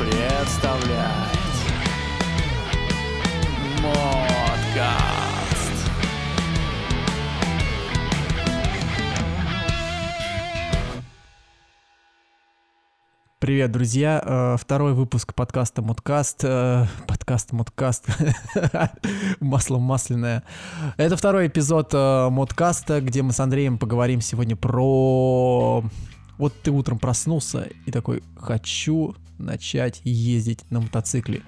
представляет Модкаст. Привет, друзья! Э, Второй выпуск подкаста Модкаст. э, Подкаст Модкаст. Масло масляное. Это второй эпизод э, Модкаста, где мы с Андреем поговорим сегодня про... Вот ты утром проснулся и такой, хочу начать ездить на мотоцикле.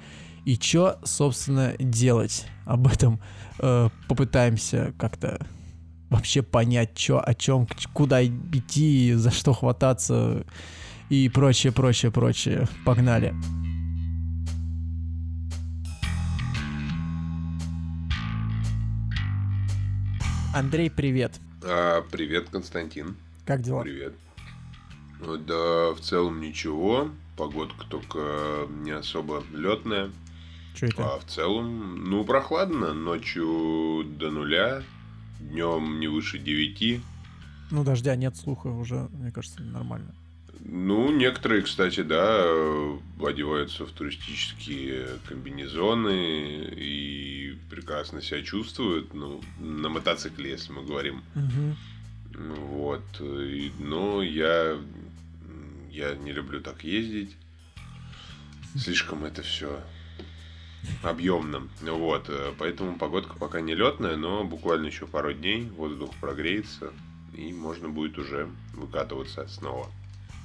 И что, собственно, делать? Об этом э, попытаемся как-то вообще понять, что, о чем, куда идти, за что хвататься и прочее, прочее, прочее. Погнали. Андрей, привет. А, привет, Константин. Как дела? Привет. Ну Да, в целом ничего. Погодка только не особо летная. Что это? А в целом, ну, прохладно. Ночью до нуля. Днем не выше 9. Ну, дождя нет, слуха уже, мне кажется, нормально. Ну, некоторые, кстати, да, э, одеваются в туристические комбинезоны и прекрасно себя чувствуют. Ну, на мотоцикле, если мы говорим. Мгм. Вот. И- Но я, я не люблю так ездить. Слишком это все объемно. Вот. э, Поэтому погодка пока не летная, но буквально еще пару дней воздух прогреется. И можно будет уже выкатываться снова.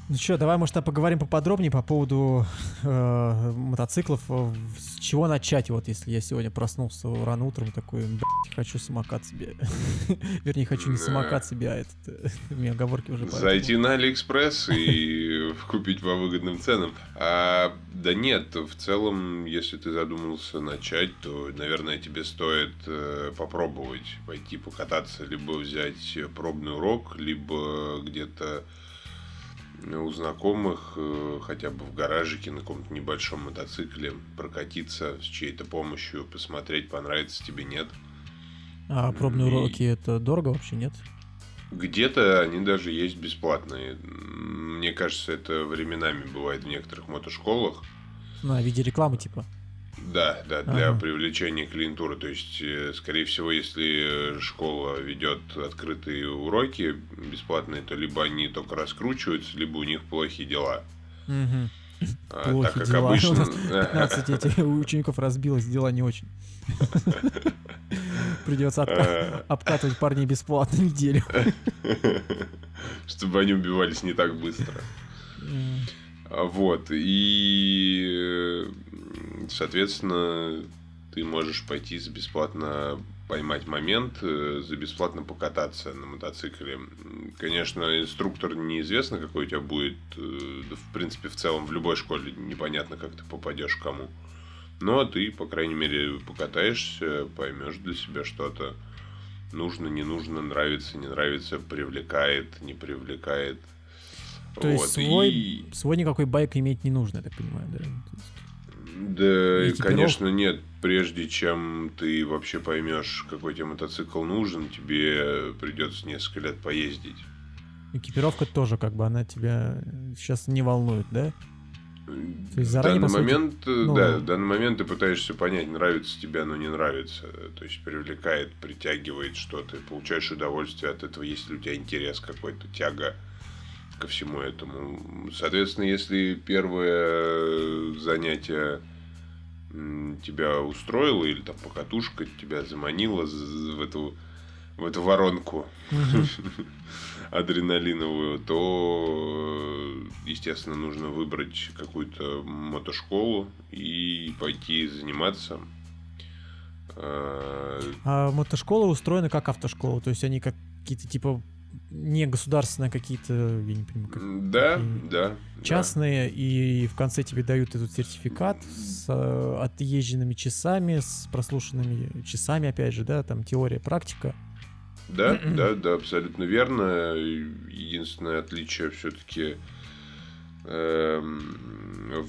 Ну что, давай, может, а поговорим поподробнее по поводу э, мотоциклов. Э, С чего начать, вот, если я сегодня проснулся рано утром, такой, «Блядь, хочу самокат себе. Вернее, хочу не самокат себе, а этот... э, У меня оговорки уже. Зайти на Алиэкспресс и купить по выгодным ценам. А, да нет, в целом, если ты задумался начать, то, наверное, тебе стоит э, попробовать пойти покататься, либо взять пробный урок, либо где-то у знакомых, э, хотя бы в гаражике на каком-то небольшом мотоцикле прокатиться с чьей-то помощью, посмотреть, понравится тебе, нет. А пробные И- уроки это дорого вообще, нет? Где-то они даже есть бесплатные. Мне кажется, это временами бывает в некоторых мотошколах. На виде рекламы, типа. Да, да, для Ага. привлечения клиентуры. То есть, э, скорее всего, если э, школа ведет открытые уроки бесплатные, то либо они только раскручиваются, либо у них плохие дела. Мгм. А, Плохие так как дела. обычно... У нас 15 этих учеников разбилось, дела не очень. Придется обка- Э, обкатывать парней бесплатно неделю. Чтобы они убивались не так быстро. А, Вот, и, э, соответственно, ты можешь пойти за бесплатно поймать момент, э, за бесплатно покататься на мотоцикле. Конечно, инструктор неизвестно, какой у тебя будет. э, да, В принципе, в целом, в любой школе непонятно, как ты попадешь к кому. Но ты, по крайней мере, покатаешься, поймешь для себя что-то. Нужно, не нужно, нравится, не нравится, привлекает, не привлекает. То есть Вот, свой, и- свой никакой байк иметь не нужно, я так понимаю, да? То есть- Да, Экипировка? конечно, нет. Прежде чем ты вообще поймешь, какой тебе мотоцикл нужен, тебе придется несколько лет поездить. Экипировка тоже, как бы, она тебя сейчас не волнует, да? В есть заранее, данный по сути, момент, э, ну- да, в данный момент ты пытаешься понять, нравится тебе оно, не нравится. То есть привлекает, притягивает что-то, получаешь удовольствие от этого, есть ли у тебя интерес какой-то, тяга ко всему этому. Соответственно, если первое занятие м, тебя устроило, или там покатушка тебя заманила в эту, в эту воронку, адреналиновую, то, э, естественно, нужно выбрать какую-то мотошколу и пойти заниматься. Э, А мотошкола устроена как автошкола, то есть они как какие-то типа не государственные а какие-то, я не понимаю, как Да, да. частные, и в конце тебе дают этот сертификат с э, отъезженными часами, с прослушанными часами, опять же, да, там теория, практика. Да, да, да, абсолютно верно. Единственное отличие все-таки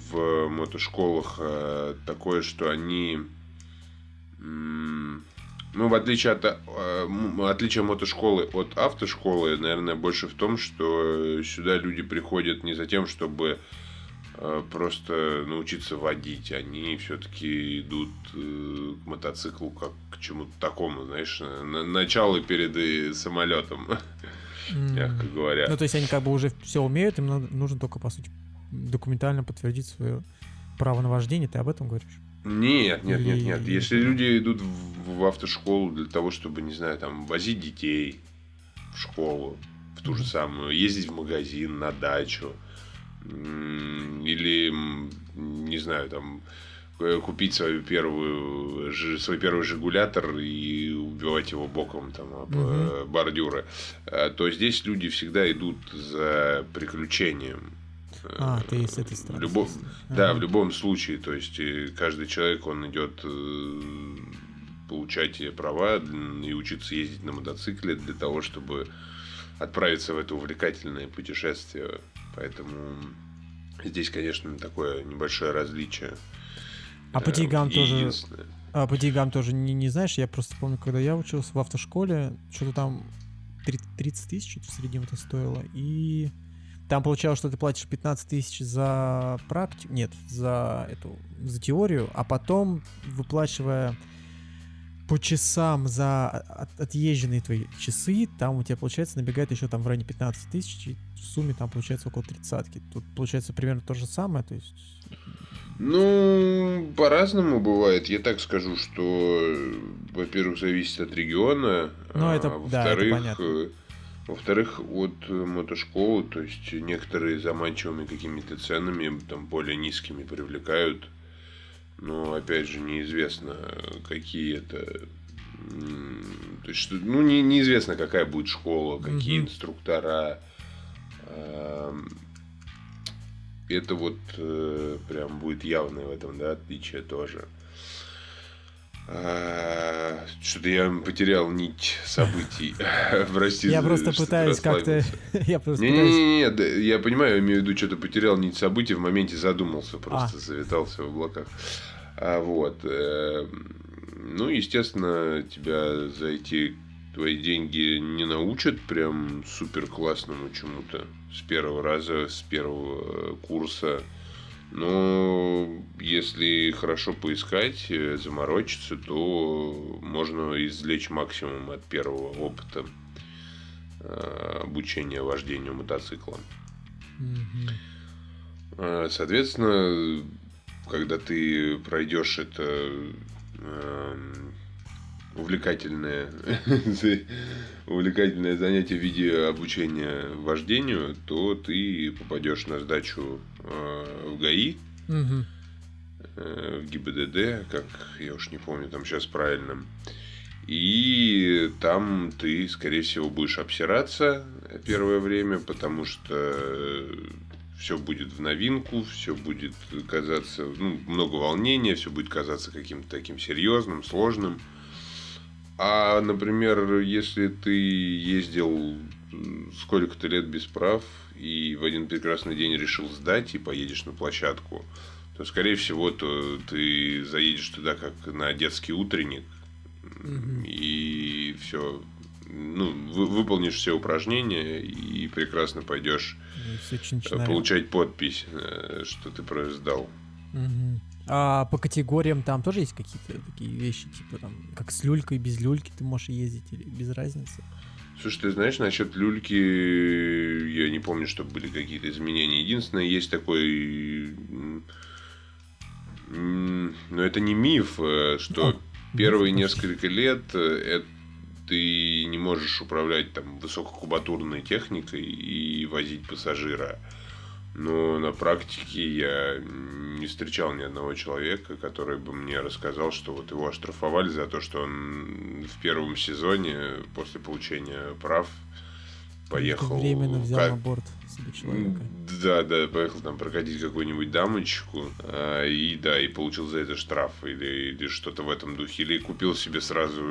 в мотошколах э, такое, что они м, Ну, в отличие от, э, отличие мотошколы от автошколы, наверное, больше в том, что сюда люди приходят не за тем, чтобы э, просто научиться водить. Они все-таки идут э, к мотоциклу как к чему-то такому, знаешь, на, начало перед э, самолетом, мягко говоря. Ну, то есть они как бы уже все умеют, им нужно только, по сути, документально подтвердить свое право на вождение. Ты об этом говоришь? Нет, нет, нет, нет. Если люди идут в автошколу для того, чтобы, не знаю, там, возить детей в школу, в ту же самую, ездить в магазин, на дачу, или, не знаю, там, э, купить свою первую, свой первый жигулятор и убивать его боком там об угу. бордюры, э, то здесь люди всегда идут за приключением. А, ты с этой стороны. Любо... Да, в любом случае, то есть каждый человек, он идет получать права и учиться ездить на мотоцикле для того, чтобы отправиться в это увлекательное путешествие. Поэтому здесь, конечно, такое небольшое различие. А по деньгам тоже... А по деньгам тоже не, не знаешь, я просто помню, когда я учился в автошколе, что-то там 30 тысяч в среднем это стоило, и там получалось, что ты платишь 15 тысяч за практику, нет, за эту, за теорию, а потом, выплачивая по часам за от, отъезженные твои часы, там у тебя, получается, набегает еще там в районе 15 тысяч, и в сумме там получается около тридцатки. Тут получается примерно то же самое, то есть... Ну, по-разному бывает. Я так скажу, что, во-первых, зависит от региона, ну, это, а во-вторых, да, это во-вторых, от мотошколы, то есть некоторые заманчивыми какими-то ценами, там более низкими привлекают но опять же неизвестно, какие это то есть, ну, не, неизвестно, какая будет школа, какие mm инструктора. Это вот э, прям будет явное в этом, да, отличие тоже. А, что-то я потерял нить событий. Прости, я просто пытаюсь как-то... Я просто не, пытаюсь... не, не, не, я понимаю, я имею в виду, что-то потерял нить событий, в моменте задумался, просто а. завитался в облаках. А вот. Э, ну, естественно, тебя за эти твои деньги не научат прям супер классному чему-то с первого раза, с первого курса. Но если хорошо поискать, э, заморочиться, то можно извлечь максимум от первого опыта э, обучения вождению мотоцикла. Mm-hmm. Соответственно, когда ты пройдешь это э, увлекательное, увлекательное занятие в виде обучения вождению, то ты попадешь на сдачу э, в ГАИ, угу. э, в ГИБДД, как я уж не помню там сейчас правильно. И там ты, скорее всего, будешь обсираться первое время, потому что все будет в новинку, все будет казаться, ну, много волнения, все будет казаться каким-то таким серьезным, сложным. А, например, если ты ездил сколько-то лет без прав и в один прекрасный день решил сдать и поедешь на площадку, то, скорее всего, то ты заедешь туда как на детский утренник mm-hmm. и все ну, вы, выполнишь все упражнения и прекрасно пойдешь э, получать подпись, э, что ты сдал. Угу. А по категориям там тоже есть какие-то такие вещи, типа там, как с люлькой, без люльки ты можешь ездить или без разницы? Слушай, ты знаешь, насчет люльки я не помню, чтобы были какие-то изменения. Единственное, есть такой... Но это не миф, э, что О, первые миф, несколько лет это ты не можешь управлять там высококубатурной техникой и возить пассажира. Но на практике я не встречал ни одного человека, который бы мне рассказал, что вот его оштрафовали за то, что он в первом сезоне после получения прав поехал... Временно взял на борт себе человека. Да, да, поехал там прокатить какую-нибудь дамочку, а, и да, и получил за это штраф или, или что-то в этом духе. Или купил себе сразу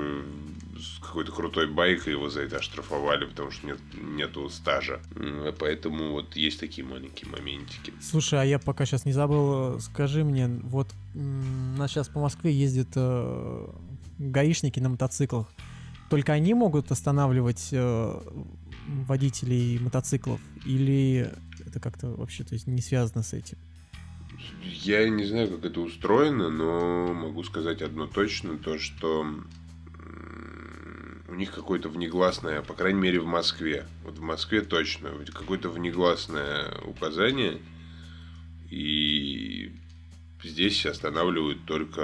какой-то крутой байк, и его за это оштрафовали, потому что нет, нету стажа. Поэтому вот есть такие маленькие моментики. Слушай, а я пока сейчас не забыл, скажи мне, вот у нас сейчас по Москве ездят э, гаишники на мотоциклах. Только они могут останавливать э, водителей мотоциклов? Или это как-то вообще то есть, не связано с этим? Я не знаю, как это устроено, но могу сказать одно точно, то что у них какое-то внегласное, по крайней мере в Москве, вот в Москве точно, какое-то внегласное указание, и здесь останавливают только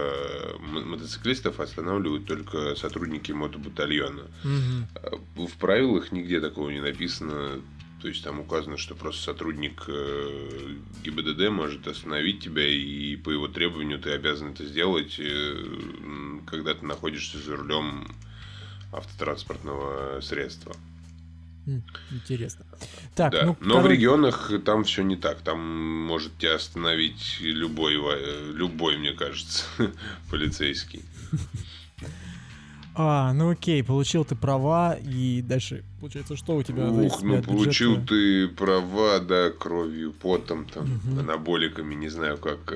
мотоциклистов останавливают только сотрудники мотобатальона. Угу. В правилах нигде такого не написано. То есть там указано, что просто сотрудник э, ГИБДД может остановить тебя, и по его требованию ты обязан это сделать, э, когда ты находишься за рулем автотранспортного средства. Интересно. Так, да. ну, Но король... в регионах там все не так. Там может тебя остановить любой, любой, мне кажется, полицейский. А, ну окей, получил ты права, и дальше, получается, что у тебя? Ух, ну получил ты права, да, кровью, потом, там, угу. анаболиками, не знаю как.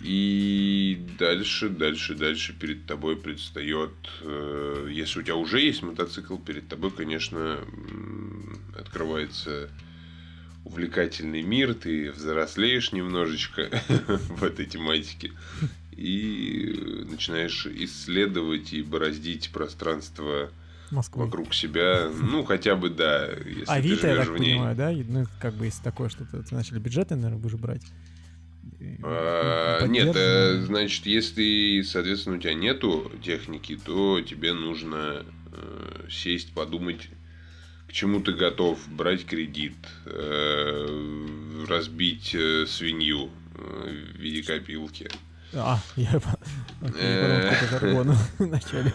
И дальше, дальше, дальше перед тобой предстает, э, если у тебя уже есть мотоцикл, перед тобой, конечно, открывается увлекательный мир, ты взрослеешь немножечко в этой тематике и начинаешь исследовать и бороздить пространство Москвы. вокруг себя. Ну, хотя бы, да. Если Авито, я так понимаю, да? Ну, как бы, если такое что-то, начали бюджеты, наверное, будешь брать. А, нет, э, значит, если, соответственно, у тебя нету техники, то тебе нужно э, сесть, подумать, к чему ты готов, брать кредит, э, разбить э, свинью э, в виде копилки. А, я жаргону вначале.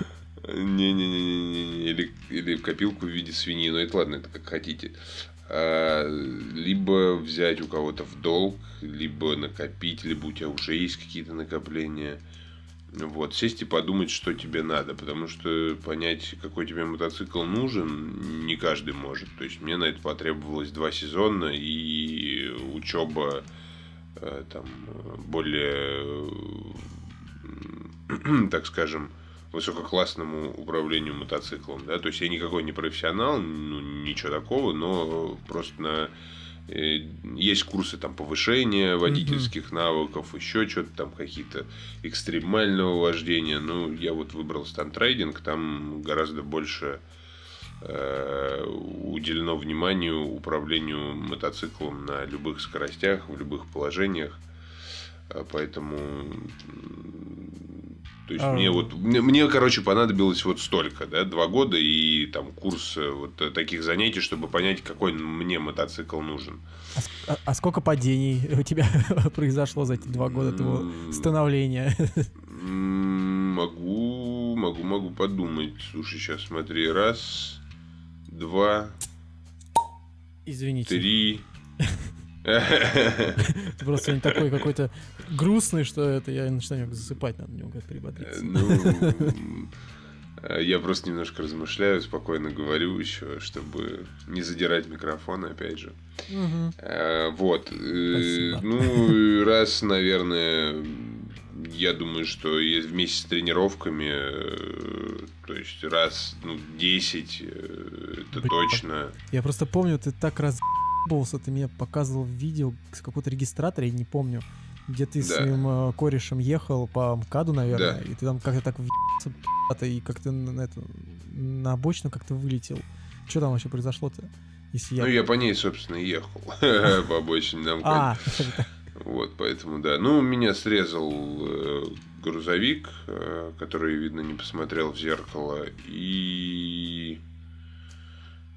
Не-не-не, или, или копилку в виде свиньи, но это ладно, это как хотите. А, либо взять у кого-то в долг, либо накопить, либо у тебя уже есть какие-то накопления. Вот, сесть и подумать, что тебе надо, потому что понять, какой тебе мотоцикл нужен, не каждый может. То есть мне на это потребовалось два сезона и учеба э, там более, так скажем, высококлассному управлению мотоциклом, да, то есть я никакой не профессионал, ну, ничего такого, но просто на э, есть курсы там повышения водительских mm-hmm. навыков, еще что-то там какие-то экстремального вождения. Ну, я вот выбрал стантрейдинг, там гораздо больше э, уделено вниманию управлению мотоциклом на любых скоростях, в любых положениях. Э, поэтому то есть а... мне вот мне, мне, короче, понадобилось вот столько, да, два года и там курс э, вот э, таких занятий, чтобы понять, какой мне мотоцикл нужен. А, а, а сколько падений у тебя произошло за эти два года твоего становления? Могу, могу, могу подумать. Слушай, сейчас смотри, раз, два, Извините. три. Ты просто не такой какой-то грустный, что это я начинаю засыпать, надо немного прибодриться. Ну, я просто немножко размышляю, спокойно говорю еще, чтобы не задирать микрофон, опять же. Угу. Вот. Э, Спасибо. Ну, раз, наверное, я думаю, что вместе с тренировками, э, то есть раз, ну, 10, э, это Блин, точно. Я просто помню, ты так раз ты мне показывал видео с какого-то регистратора, я не помню, где ты да. с своим э, корешем ехал по МКАДу, наверное, да. и ты там как-то так въебался, и как-то на, эту, на обочину как-то вылетел. Что там вообще произошло-то? Если я... Ну, я по ней, собственно, ехал. По обочине на МКАДе. А, вот, поэтому, да. Ну, меня срезал э, грузовик, э, который, видно, не посмотрел в зеркало. И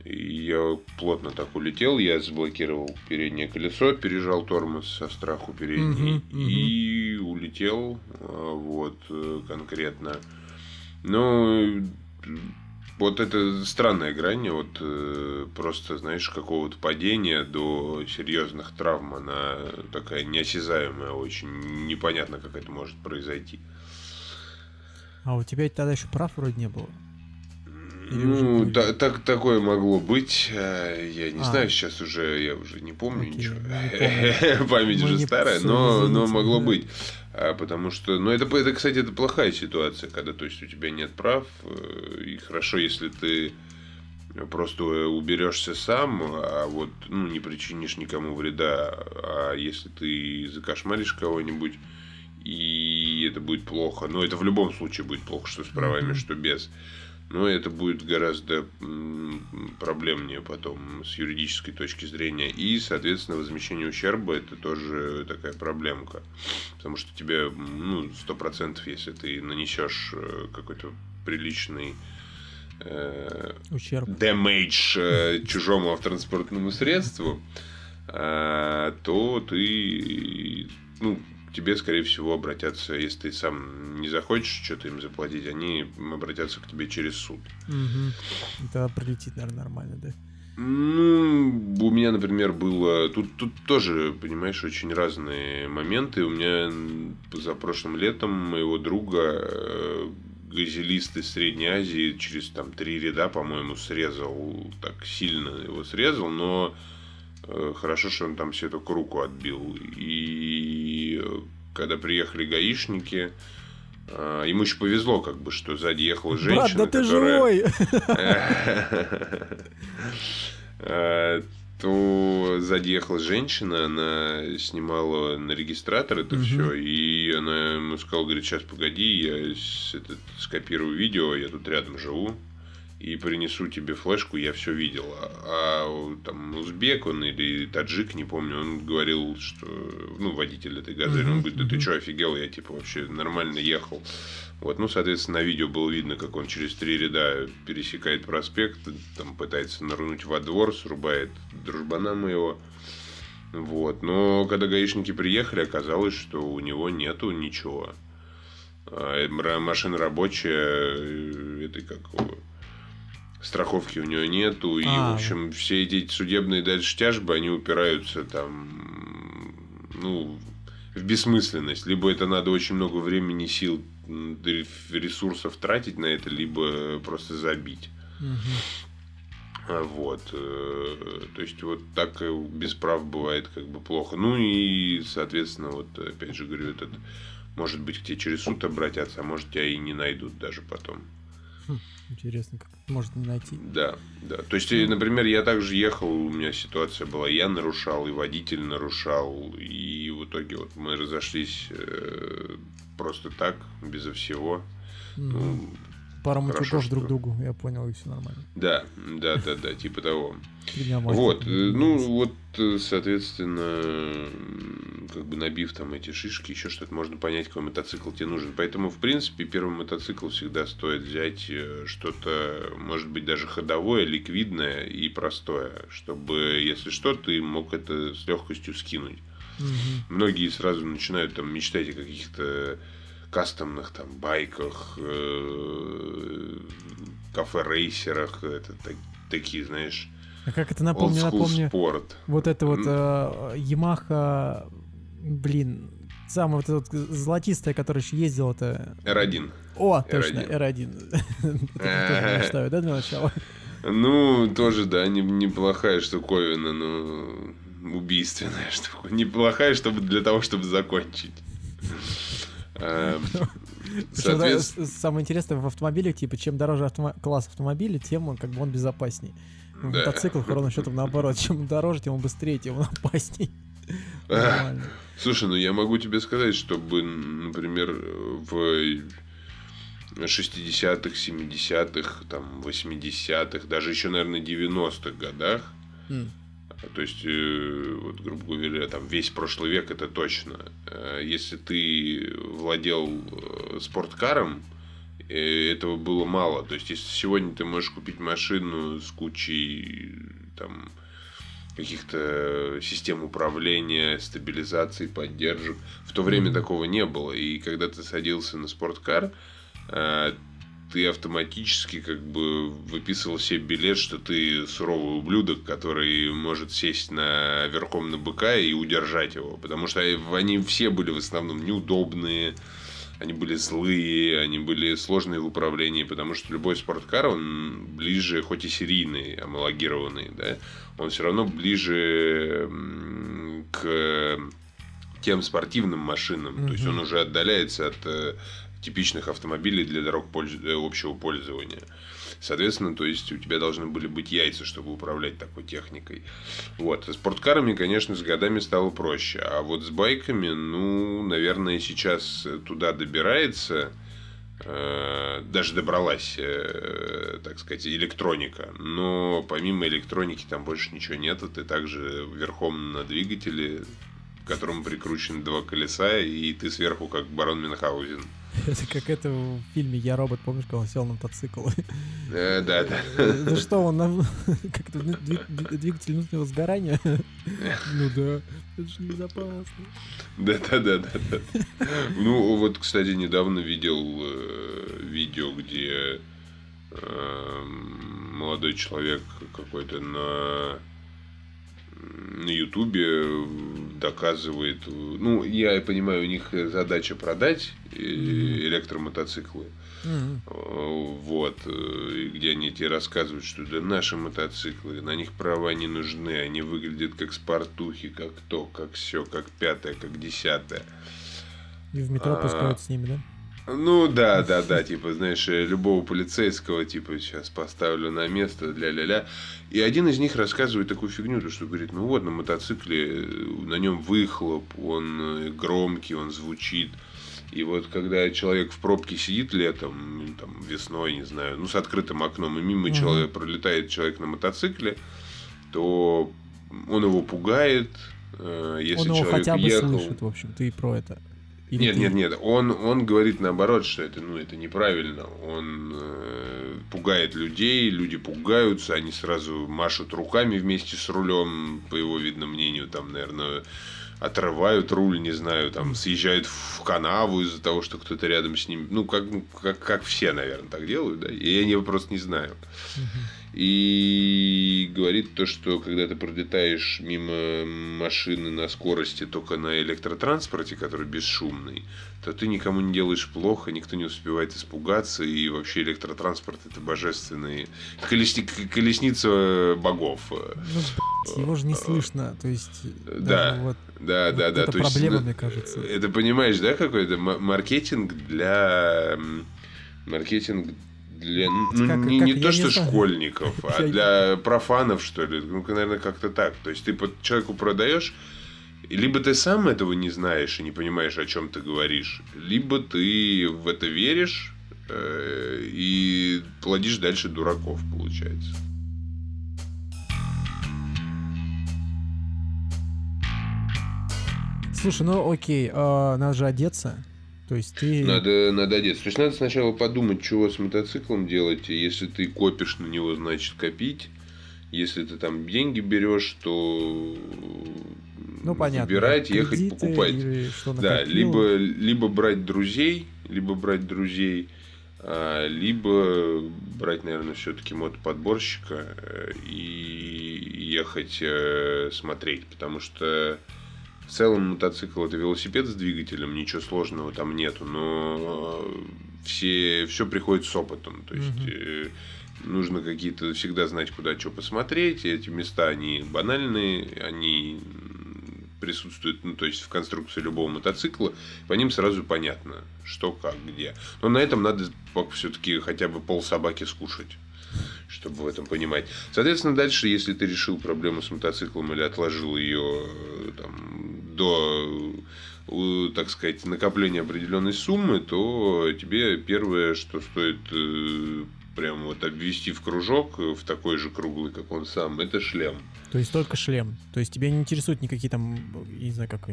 и я плотно так улетел, я заблокировал переднее колесо, пережал тормоз со страху передний uh-huh, uh-huh. и улетел, а, вот, э, конкретно. Ну, вот это странная грань, вот э, просто, знаешь, какого-то падения до серьезных травм, она такая неосязаемая очень, непонятно, как это может произойти. А у тебя тогда еще прав вроде не было? Ну, та, так, такое могло быть. Э, я не а. знаю, сейчас уже, я уже не помню Окей, ничего. Помню. Память уже старая, но, но могло быть. А, потому что, ну, это, это, кстати, это плохая ситуация, когда, то есть, у тебя нет прав. Э, и хорошо, если ты просто уберешься сам, а вот ну, не причинишь никому вреда. А если ты закошмаришь кого-нибудь, и это будет плохо. Но это в любом случае будет плохо, что с правами, что без. Но это будет гораздо проблемнее потом с юридической точки зрения. И, соответственно, возмещение ущерба это тоже такая проблемка. Потому что тебе, ну, сто процентов, если ты нанесешь э, какой-то приличный э, ущерб damage э, чужому автотранспортному средству, э, то ты ну, тебе, скорее всего, обратятся, если ты сам не захочешь что-то им заплатить, они обратятся к тебе через суд. Угу. Это прилетит, наверное, нормально, да? Ну, у меня, например, было... Тут, тут тоже, понимаешь, очень разные моменты. У меня за прошлым летом моего друга э, газелист из Средней Азии через там три ряда, по-моему, срезал. Так сильно его срезал, но хорошо, что он там себе только руку отбил. И э, когда приехали гаишники, э, Ему еще повезло, как бы, что сзади ехала женщина. Брат, да ты живой! То сзади ехала женщина, она снимала на регистратор это все, и она ему сказала, говорит, сейчас погоди, я скопирую видео, я тут рядом живу и принесу тебе флешку, я все видел. А, а там узбек он или таджик, не помню, он говорил, что, ну, водитель этой газели, он говорит, да ты что, офигел, я типа вообще нормально ехал. Вот, ну, соответственно, на видео было видно, как он через три ряда пересекает проспект, там пытается нырнуть во двор, срубает дружбана моего. Вот, но когда гаишники приехали, оказалось, что у него нету ничего. А, машина рабочая, э, этой как страховки у него нету, и, а, в общем, все эти судебные дальше тяжбы, они упираются там, ну, в бессмысленность. Либо это надо очень много времени, сил, ресурсов тратить на это, либо просто забить. Угу. Вот. Э, то есть, вот так без прав бывает как бы плохо. Ну и, соответственно, вот опять же говорю, этот может быть тебе через суд обратятся, а может тебя и не найдут даже потом. Интересно, как может не найти. Да, да. То есть, например, я также ехал, у меня ситуация была, я нарушал, и водитель нарушал, и в итоге вот мы разошлись э, просто так, безо всего. Mm-hmm. Ну, Пару матюков что... друг другу, я понял, и все нормально. Да, да, да, да, типа того. Вот, э, ну вот, э, соответственно, как бы набив там эти шишки, еще что-то, можно понять, какой мотоцикл тебе нужен. Поэтому, в принципе, первый мотоцикл всегда стоит взять э, что-то, может быть, даже ходовое, ликвидное и простое, чтобы, если что, ты мог это с легкостью скинуть. Угу. Многие сразу начинают там мечтать о каких-то кастомных там байках, э, кафе-рейсерах, это так, такие, знаешь. А как это напомню, напомню. Спорт. Вот это вот э, Yamaha, блин, самая вот эта вот золотистая, которая еще ездила-то. R1. О, точно, R1. Ставят, да, для начала? Ну, тоже, да, неплохая штуковина, но убийственная штука. Неплохая, чтобы для того, чтобы закончить. Эм, соответственно... Самое интересное в автомобилях, типа, чем дороже автомо... класс автомобиля, тем он как бы он безопасней. В да. мотоциклах ровно счетом наоборот. Чем дороже, тем он быстрее, тем он опасней. Слушай, ну я могу тебе сказать, чтобы, например, в 60-х, 70-х, там, 80-х, даже еще, наверное, 90-х годах, mm. То есть, э, вот, грубо говоря, там весь прошлый век это точно. Э, если ты владел э, спорткаром, этого было мало. То есть, если сегодня ты можешь купить машину с кучей там каких-то систем управления, стабилизации, поддержек. В то время такого не было. И когда ты садился на спорткар, ты автоматически как бы выписывал себе билет, что ты суровый ублюдок, который может сесть на верхом на быка и удержать его. Потому что они все были в основном неудобные, они были злые, они были сложные в управлении, потому что любой спорткар, он ближе, хоть и серийный, амалогированный, да, он все равно ближе к тем спортивным машинам. Mm-hmm. То есть он уже отдаляется от э, типичных автомобилей для дорог э, общего пользования. Соответственно, то есть у тебя должны были быть яйца, чтобы управлять такой техникой. Вот. С спорткарами, конечно, с годами стало проще. А вот с байками, ну, наверное, сейчас туда добирается э, даже добралась, э, так сказать, электроника. Но помимо электроники там больше ничего нет. Ты также верхом на двигателе, к которому прикручены два колеса, и ты сверху как барон Мюнхгаузен. Это как это в фильме «Я робот», помнишь, когда он сел на мотоцикл? Э, да, да. Да что, он нам как-то двигатель внутреннего сгорания? Ну да, это же небезопасно. Да, да, да, да, да. Ну, вот, кстати, недавно видел э, видео, где э, молодой человек какой-то на на Ютубе доказывает, ну, я понимаю, у них задача продать электромотоциклы. Mm-hmm. Вот, э, где они тебе рассказывают, что да наши мотоциклы, на них права не нужны, они выглядят как спортухи, как то, как все, как пятое, как десятое. И в метро а, пускают с ними, да? Ну да, да, да, типа, знаешь, э, любого полицейского, типа, сейчас поставлю на место, ля-ля-ля. И один из них рассказывает такую фигню, то, что говорит, ну вот на мотоцикле, э, на нем выхлоп, он э, громкий, он звучит. И вот когда человек в пробке сидит летом, там, весной, не знаю, ну, с открытым окном, и мимо mm-hmm. человека пролетает человек на мотоцикле, то он его пугает, если он его хотя бы ехал... слышит, в общем, ты про это. Или нет, ты... нет, нет. Он, он говорит наоборот, что это, ну, это неправильно. Он э, пугает людей, люди пугаются, они сразу машут руками вместе с рулем, по его видному мнению, там, наверное, отрывают руль, не знаю, там, съезжают в канаву из-за того, что кто-то рядом с ним. Ну, как, как, как все, наверное, так делают, да. И я не, просто не знаю. И говорит то, что когда ты пролетаешь мимо машины на скорости только на электротранспорте, который бесшумный, то ты никому не делаешь плохо, никто не успевает испугаться, и вообще электротранспорт это божественный колесни... колесница богов. Ну, его же не слышно, то есть да, вот, да, да, да, это то проблема, есть, мне кажется. Это понимаешь, да, какой-то маркетинг для маркетинг для ну, как, не, как, не то, что не школьников, а для профанов, что ли. Ну, наверное, как-то так. То есть ты под человеку продаешь, либо ты сам этого не знаешь и не понимаешь, о чем ты говоришь, либо ты в это веришь э, и плодишь дальше дураков, получается. Слушай, ну окей, э, надо же одеться. То есть ты... Надо, надо одеться. То есть надо сначала подумать, чего с мотоциклом делать. Если ты копишь на него, значит копить. Если ты там деньги берешь, то ну, понятно, выбирать, ехать, покупать. да, либо, либо брать друзей, либо брать друзей, а, либо брать, наверное, все-таки мотоподборщика э, и ехать э, смотреть. Потому что в целом мотоцикл это велосипед с двигателем, ничего сложного там нету, но э, все, все приходит с опытом. То есть угу. нужно какие-то всегда знать, куда что посмотреть. Эти места, они банальные, они присутствуют, ну, то есть в конструкции любого мотоцикла, по ним сразу понятно, что, как, где. Но на этом надо все-таки хотя бы пол собаки скушать чтобы в этом понимать. Соответственно, дальше, если ты решил проблему с мотоциклом или отложил ее э, там, до так сказать, накопления определенной суммы, то тебе первое, что стоит э, прям вот обвести в кружок, э, в такой же круглый, как он сам, это шлем. То есть только шлем. То есть тебя не интересуют никакие там, не знаю, как,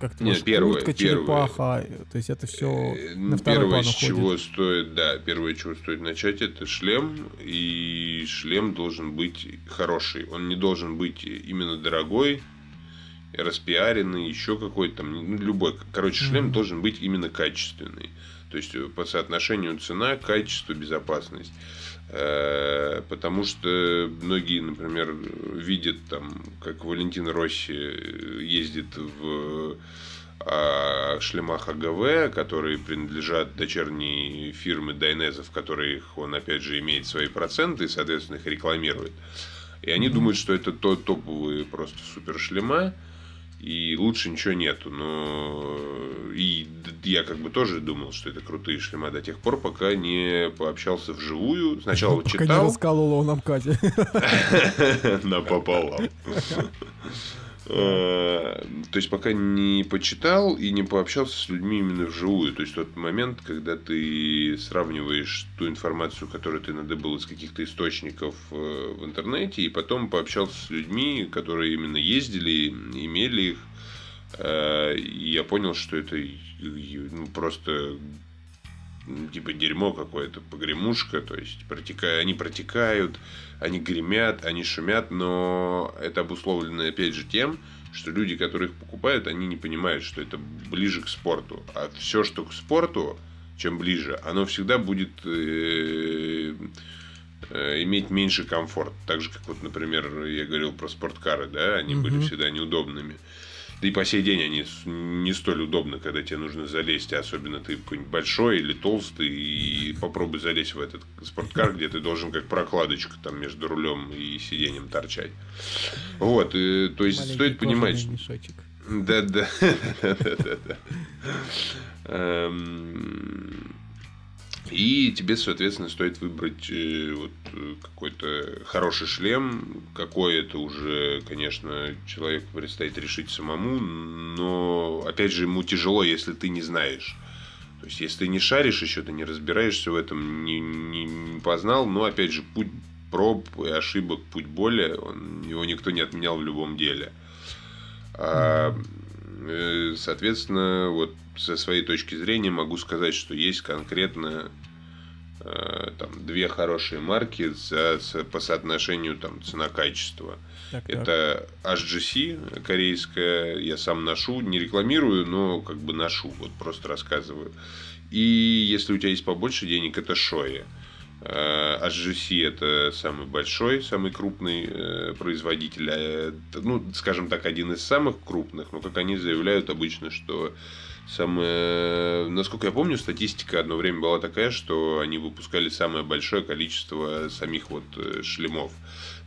как ты Нет, первое, куртка, черепаха. То есть это все э, на второй Первое, с чего стоит, да, первое, чего стоит начать, это шлем. И шлем должен быть хороший. Он не должен быть именно дорогой, распиаренный, еще какой-то там, ну, любой. Короче, шлем mm-hmm. должен быть именно качественный. То есть э, по соотношению цена, качество, безопасность. Э, потому что многие, например, видят там, как Валентин Росси ездит в а, шлемах АГВ, которые принадлежат дочерней фирмы Дайнезов, в которых он, опять же, имеет свои проценты и, соответственно, их рекламирует. И они думают, что это то топовые просто супер шлема. И лучше ничего нету. Но и я как бы тоже думал, что это крутые шлема до тех пор, пока не пообщался вживую. Сначала Пока читал. не раскалывал он нам Катя. Напополам. Э, То есть пока не почитал и не пообщался с людьми именно вживую. То есть тот момент, когда ты сравниваешь ту информацию, которую ты надобыл из каких-то источников э, в интернете, и потом пообщался с людьми, которые именно ездили, имели их. Э, И я понял, что это ну, просто ну, типа дерьмо какое-то, погремушка, то есть протекая, они протекают, они гремят, они шумят, но это обусловлено опять же тем, что люди, которые их покупают, они не понимают, что это ближе к спорту. А все, что к спорту, чем ближе, оно всегда будет э, э, иметь меньше комфорт. Так же, как вот, например, я говорил про спорткары, да, они были всегда неудобными. Да и по сей день они не столь удобны, когда тебе нужно залезть, особенно ты какой-нибудь большой или толстый, и попробуй залезть в этот спорткар, где ты должен как прокладочка там между рулем и сиденьем торчать. Вот, э, то есть Маленький стоит понимать, мешочек. да, да, да, да, да. И тебе, соответственно, стоит выбрать э, вот э, какой-то хороший шлем. Какой это уже, конечно, человеку предстоит решить самому. Но, опять же, ему тяжело, если ты не знаешь. То есть, если ты не шаришь еще, ты не разбираешься в этом, не, не- не познал, но, опять же, путь проб и ошибок, путь боли, он, его никто не отменял в любом деле. А, соответственно, вот со своей точки зрения могу сказать, что есть конкретно э, там две хорошие марки за, по соотношению там цена-качество. Так, так. Это HGC корейская, я сам ношу, не рекламирую, но как бы ношу, вот просто рассказываю. И если у тебя есть побольше денег, это Shoei. Э, HGC это самый большой, самый крупный э, производитель, а ну, скажем так, один из самых крупных, но как они заявляют обычно, что самое, насколько я помню, статистика одно время была такая, что они выпускали самое большое количество самих вот э, шлемов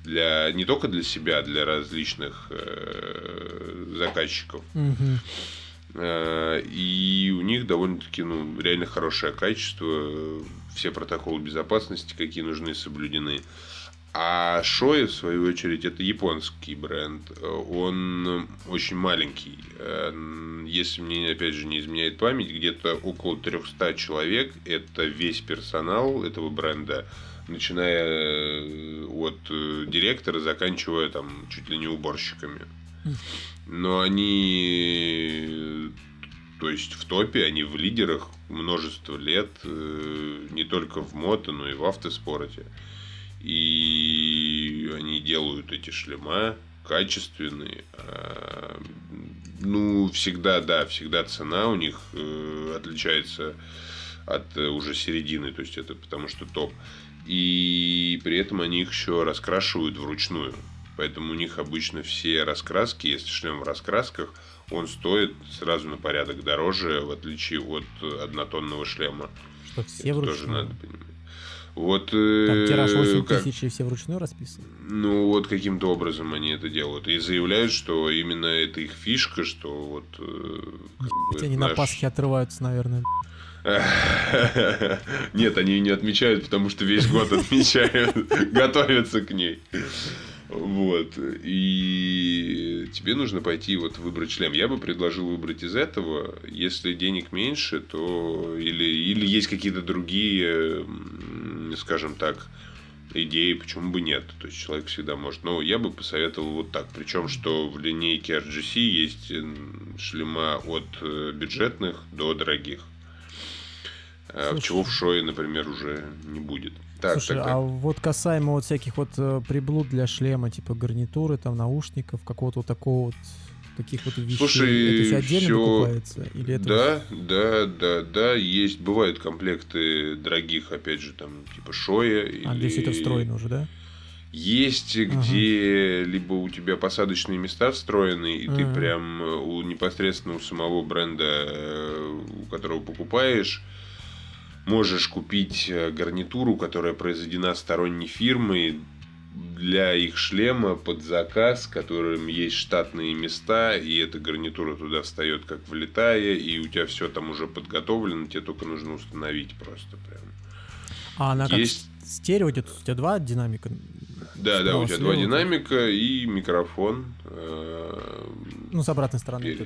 для не только для себя, для различных заказчиков. Э, И у них довольно-таки ну, реально хорошее качество. Все протоколы безопасности, какие нужны, соблюдены. А Шои, в свою очередь, это японский бренд. Он очень маленький. Если мне, опять же, не изменяет память, где-то около 300 человек. Это весь персонал этого бренда, начиная э, от э, директора, заканчивая там чуть ли не уборщиками. Но они, то есть в топе, они в лидерах множество лет, э, не только в мото, но и в автоспорте. И они делают эти шлема качественные. А, Ну, всегда, да, всегда цена у них э, отличается от э, уже середины, то есть это потому что топ. И при этом они их еще раскрашивают вручную. Поэтому у них обычно все раскраски, если шлем в раскрасках, он стоит сразу на порядок дороже, в отличие от однотонного шлема. Что, все Это вручную? тоже надо понимать. Вот, Там тираж 8 как- тысяч и все вручную расписаны? ну, вот каким-то образом они это делают. И заявляют, что именно это их фишка, что вот... э, как бы они на наш- Пасхе отрываются, наверное. Нет, они не отмечают, потому что весь год отмечают, готовятся к ней. Вот. И тебе нужно пойти вот выбрать шлем. Я бы предложил выбрать из этого. Если денег меньше, то или, или есть какие-то другие, скажем так, идеи, почему бы нет. То есть человек всегда может. Но я бы посоветовал вот так. Причем, что в линейке RGC есть шлема от э, бюджетных до дорогих. Слушай. Чего в шое, например, уже не будет. Так, Слушай, так, а так. вот касаемо вот всяких вот э, приблуд для шлема, типа гарнитуры, там, наушников, какого-то вот такого вот, таких вот вещей, Слушай, это все отдельно всё- покупается? Или это... Да, да, да, да, есть, бывают комплекты дорогих, опять же, там, типа Шоя. А, или... здесь это встроено уже, да? Есть, где либо у тебя посадочные места встроены, и ты Ага. прям э, у непосредственно у самого бренда, э, у которого покупаешь, можешь купить э, гарнитуру, которая произведена сторонней фирмой, для их шлема под заказ, которым есть штатные места, и эта гарнитура туда встает как влетая, и у тебя все там уже подготовлено, тебе только нужно установить просто прям. А она есть... как стерео идет? У тебя два динамика? Да, да, у тебя два динамика и микрофон. Э, ну, с обратной стороны.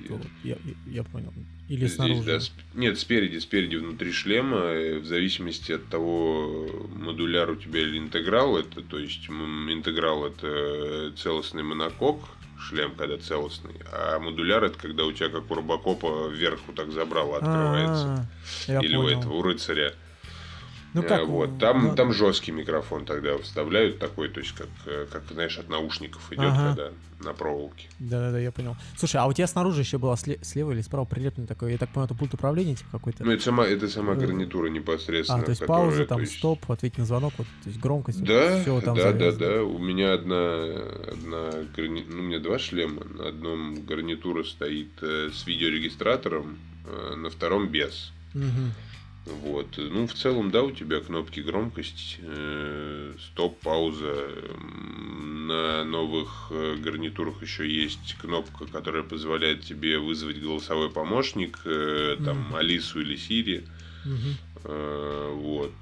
Я, я понял. Или Здесь, снаружи? Да, сп... Нет, спереди, спереди внутри шлема, э, в зависимости от того, модуляр у тебя или интеграл, это, то есть интеграл это целостный монокок, шлем, когда целостный, а модуляр это когда у тебя как у робокопа вверх вот так забрало открывается. А-а-а, или понял. у этого, у рыцаря. Ну, как? Вот. Там, ну... там жесткий микрофон тогда вставляют такой, то есть как, э, как знаешь, от наушников идет, ага. когда на проволоке. Да-да-да, я понял. Слушай, а у тебя снаружи еще было слева или справа прилеплено такое, я так понимаю, это пульт управления типа какой-то? Ну, это сама, это сама э, гарнитура непосредственно. А, то есть которая, пауза, там, есть... стоп, ответить на звонок, вот, то есть громкость. Да, все там да, да, да. У меня одна, одна гарни... ну, у меня два шлема. На одном гарнитура стоит э, с видеорегистратором, э, на втором без. Угу. Вот. Ну, в целом, да, у тебя кнопки громкость, э, стоп, пауза. На новых э, гарнитурах еще есть кнопка, которая позволяет тебе вызвать голосовой помощник, э, там, mm Алису или Сири. mm Э, вот.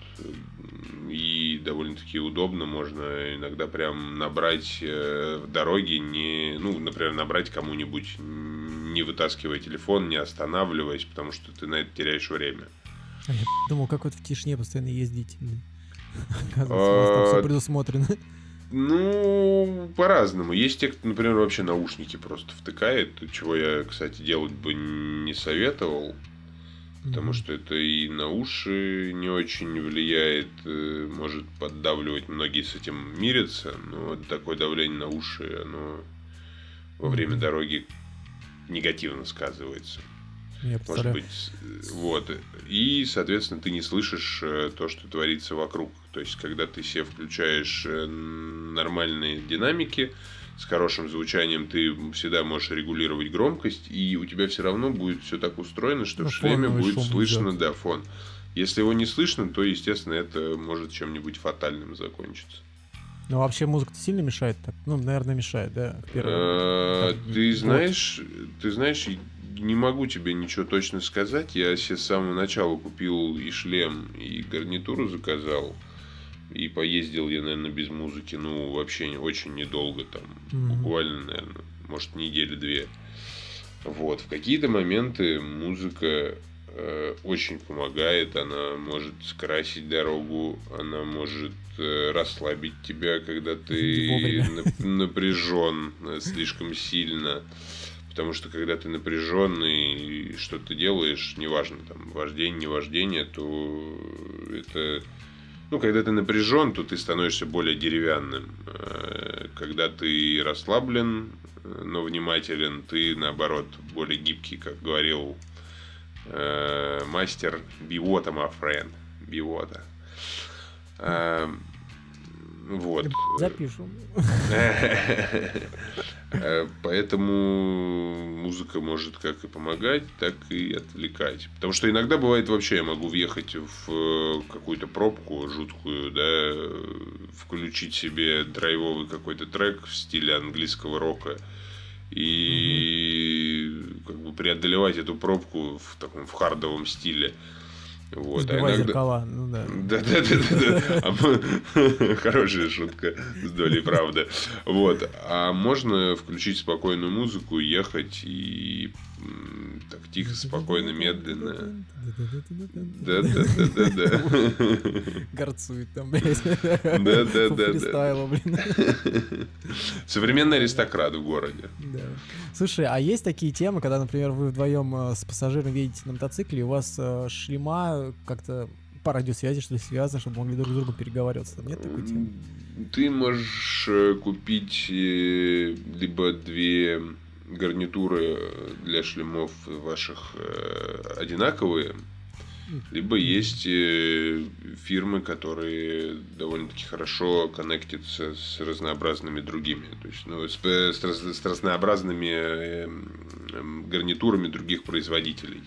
И довольно-таки удобно, можно иногда прям набрать э, в дороге, не, ну, например, набрать кому-нибудь, не вытаскивая телефон, не останавливаясь, потому что ты на это теряешь время. А я думал, как вот в тишине постоянно ездить. Оказывается, у вас там все а, предусмотрено. Ну, по-разному. Есть те, кто, например, вообще наушники просто втыкает, чего я, кстати, делать бы не советовал. Потому что это и на уши не очень влияет, э, может поддавливать. Многие с этим мирятся, но такое давление на уши, оно во время дороги негативно сказывается. Я Может быть, вот. И, соответственно, ты не слышишь э, то, что творится вокруг. То есть, когда ты себе включаешь э, нормальные динамики с хорошим звучанием, ты всегда можешь регулировать громкость, и у тебя все равно будет все так устроено, что ну, в шлеме будет слышно, идет. да, фон. Если его не слышно, то, естественно, это может чем-нибудь фатальным закончиться. Ну, вообще музыка сильно мешает? Так? Ну, наверное, мешает, да? Э, ты знаешь, ты знаешь, не могу тебе ничего точно сказать. Я себе с самого начала купил и шлем, и гарнитуру заказал. И поездил я, наверное, без музыки, ну, вообще очень недолго, там, mm-hmm. буквально, наверное, может, недели-две. Вот, в какие-то моменты музыка э, очень помогает, она может скрасить дорогу, она может э, расслабить тебя, когда ты напряжен э, слишком сильно. Потому что когда ты напряженный и что ты делаешь, неважно, там, вождение, не вождение, то это... Ну, когда ты напряжен, то ты становишься более деревянным. Э, когда ты расслаблен, но внимателен, ты, наоборот, более гибкий, как говорил э, мастер Биота, my friend. Биота. Э, вот. Запишу. Э, поэтому музыка может как и помогать, так и отвлекать. Потому что иногда бывает вообще я могу въехать в э, какую-то пробку жуткую, да, включить себе драйвовый какой-то трек в стиле английского рока и как бы преодолевать эту пробку в таком в хардовом стиле. Вот, а иногда... зеркала, ну да. Да, да, да, да. Хорошая шутка с долей правды. Вот. А можно включить спокойную музыку, ехать и так тихо, спокойно, медленно. Да, да, да, да, да. Горцует там, блядь. Да, да, да. Фристайла, блин. Современный аристократ в городе. Да. Слушай, а есть такие темы, когда, например, вы вдвоем э, с пассажиром едете на мотоцикле, у вас э, шлема как-то по радиосвязи, что ли, связано, чтобы могли друг с другом переговариваться. Нет такой темы? Ты можешь э, купить либо две гарнитуры для шлемов ваших э, одинаковые, либо есть э, фирмы, которые довольно-таки хорошо коннектятся с разнообразными другими, то есть ну, с, с, с разнообразными э, гарнитурами других производителей.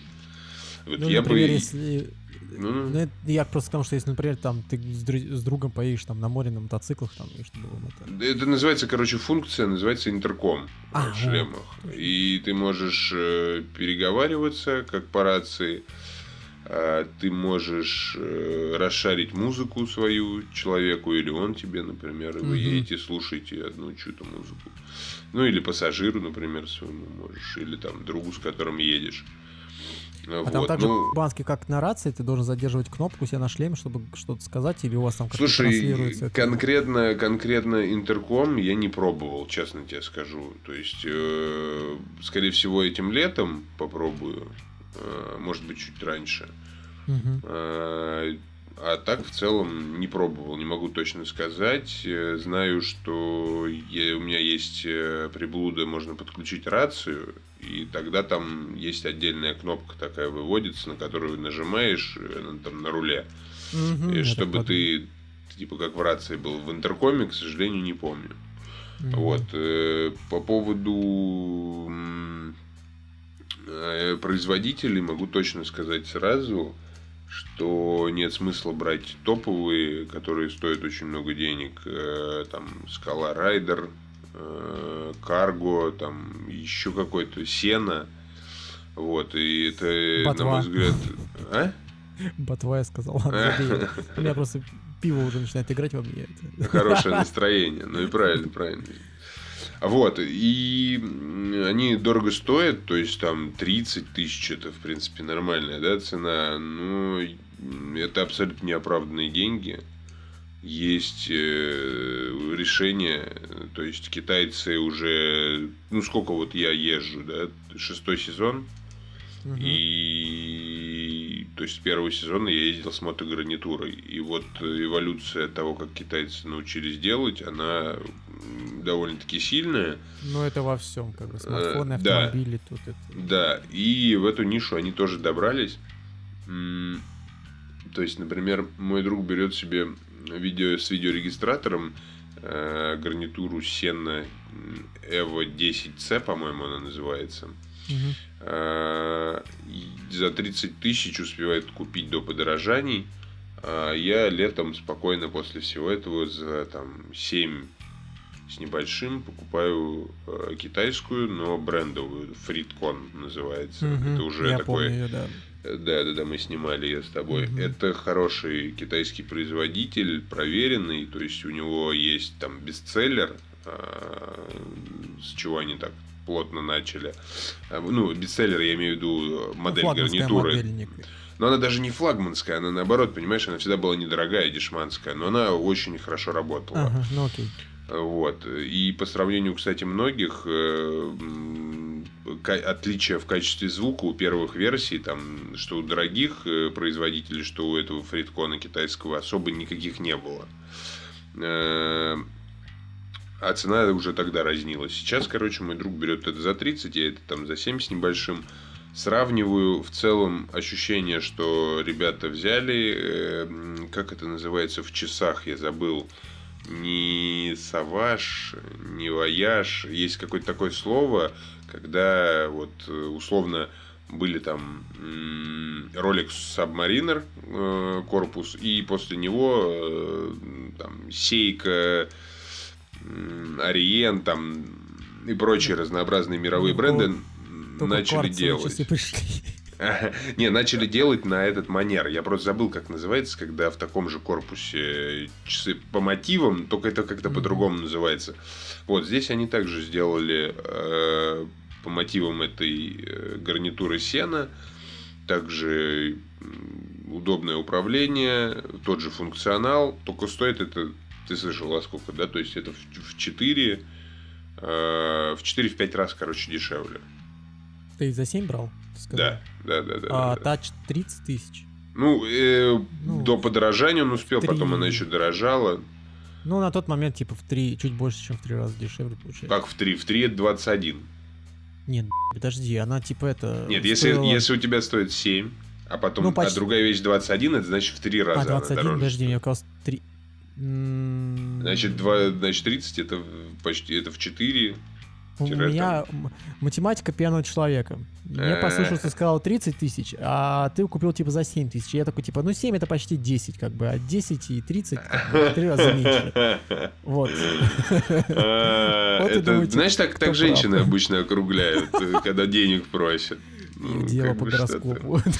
Вот ну, я например, бы... если Ну, Ну, это я просто потому, что если, например, там ты с, дру- с другом поедешь там на море на мотоциклах, там, и чтобы это... Это называется, короче, функция, называется интерком А, в шлемах. И ты можешь э, переговариваться, как по рации. А, Ты можешь э, расшарить музыку свою человеку, или он тебе, например, и вы Мгм. едете, слушаете одну чью-то музыку. Ну, или пассажиру, например, своему можешь, или там другу, с которым едешь. А вот. там также ну, банки, как на рации, ты должен задерживать кнопку у себя на шлеме, чтобы что-то сказать, или у вас там как-то Слушай, транслируется это? конкретно, конкретно интерком я не пробовал, честно тебе скажу. То есть, э, скорее всего, этим летом попробую. э, может быть, чуть раньше. Э, а так, в целом, не пробовал, не могу точно сказать. Э, Знаю, что я- у меня есть э, приблуда, можно подключить рацию, и тогда там есть отдельная кнопка такая выводится, на которую нажимаешь э, там на руле. И так чтобы ты, типа, как в рации был в интеркоме, к сожалению, не помню. Мгм. Вот. э, По поводу производителей могу точно сказать сразу, что нет смысла брать топовые, которые стоят очень много денег. Там Скала Райдер, Карго, там еще какой-то Сена. Вот, и это, на Ботва. мой взгляд... А? Ботва, я сказал. забей. У меня просто пиво уже начинает играть во мне. Хорошее настроение. Ну и правильно, правильно. Вот, и они дорого стоят, то есть там 30 тысяч, это, в принципе, нормальная, да, цена, но м, это абсолютно неоправданные деньги. Есть э, решения, то есть китайцы уже, ну сколько вот я езжу, да, шестой сезон, Мгм. и то есть с первого сезона я ездил с мотогарнитурой. И вот эволюция того, как китайцы научились делать, она довольно-таки сильная. Ну, это во всем, как бы, смартфоны, Э, да. автомобили, тут это... Да, и в эту нишу они тоже добрались. То есть, например, мой друг берет себе видео с видеорегистратором э, гарнитуру Sena Evo 10C, по-моему, она называется. Мгм. Э, За 30 тысяч успевает купить до подорожаний. А я летом спокойно после всего этого за там 7 с небольшим покупаю э, китайскую, но брендовую. Фриткон называется. Мгм. Это уже Я такой... помню ее, да. Э, Да, да, да, мы снимали ее с тобой. Мгм. Это хороший китайский производитель, проверенный, то есть у него есть там бестселлер, а, с чего они так плотно начали. А, Ну, бестселлер, я имею в виду модель Ну, гарнитуры. модель. Но она даже не флагманская, она наоборот, понимаешь, она всегда была недорогая, дешманская, но она очень хорошо работала. Ага, ну окей. Вот. И по сравнению, кстати, многих, э, отличия в качестве звука у первых версий, там, что у дорогих э, производителей, что у этого фриткона китайского особо никаких не было. Э, А цена уже тогда разнилась. Сейчас, короче, мой друг берет это за 30, я это там за 7 с небольшим. Сравниваю в целом ощущение, что ребята взяли, как это называется в часах, я забыл, не саваж, не вояж. Есть какое-то такое слово, когда вот э, условно были там Rolex Submariner э, корпус, и после него э, там Сейка, Ориен там и прочие разнообразные мировые Ну, бренды Только начали делать. пришли. Не, начали делать на этот манер. Я просто забыл, как называется, когда в таком же корпусе часы по мотивам, только это как-то по-другому называется. Вот здесь они также сделали э, по мотивам этой э, гарнитуры сена. Также удобное управление, тот же функционал, только стоит это, ты слышал, а сколько, да? То есть это в 4, в 4-5 раз, короче, дешевле. Ты за 7 брал? Да, да, да, да. А да. тач 30 тысяч. Ну, э, Ну, до подорожания он успел, три. потом она еще дорожала. Ну, на тот момент, типа, в 3, чуть больше, чем в 3 раза дешевле получается. Как в 3? В 3 это 21. Нет, подожди, она, типа, это... Нет, если, стоила- если у тебя стоит 7, а потом Ну, а почти. другая вещь 21, это значит в 3 раза А, она 21, дороже. подожди, мне казалось 3... Значит, 2, значит, 30 это почти это в 4. У меня математика пьяного человека. Мне послышалось, ты сказал 30 тысяч, а ты купил типа за 7 тысяч. Я такой, типа, ну 7 это почти 10, как бы, а 10 и 30 в три раза меньше. Вот. А, знаешь, так, женщины обычно округляют, э, когда денег просят. Ну, дело по гороскопу.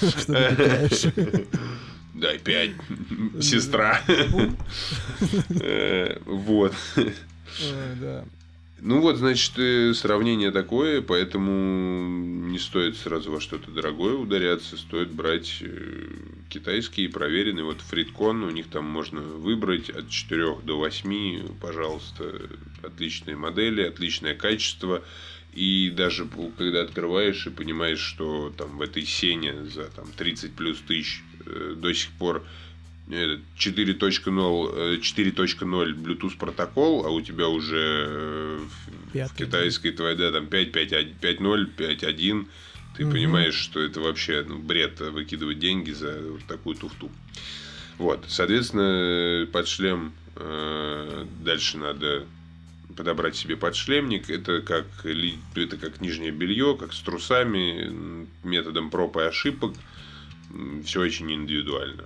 Дай пять, сестра. Э, вот. Да. Ну вот, значит, э, сравнение такое, поэтому не стоит сразу во что-то дорогое ударяться, стоит брать э, китайские проверенные. Вот Фридкон, у них там можно выбрать от 4 до 8, пожалуйста, отличные модели, отличное качество. И даже когда открываешь и понимаешь, что там в этой сене за там, 30 плюс тысяч э, до сих пор 4.0 4.0 Bluetooth протокол, а у тебя уже э, в китайской твоей, да, там 5.5.0, 5.1, ты угу. понимаешь, что это вообще ну, бред выкидывать деньги за вот такую туфту. Вот, соответственно, под шлем э, дальше надо подобрать себе подшлемник. Это как, это как нижнее белье, как с трусами, методом проб и ошибок. Все очень индивидуально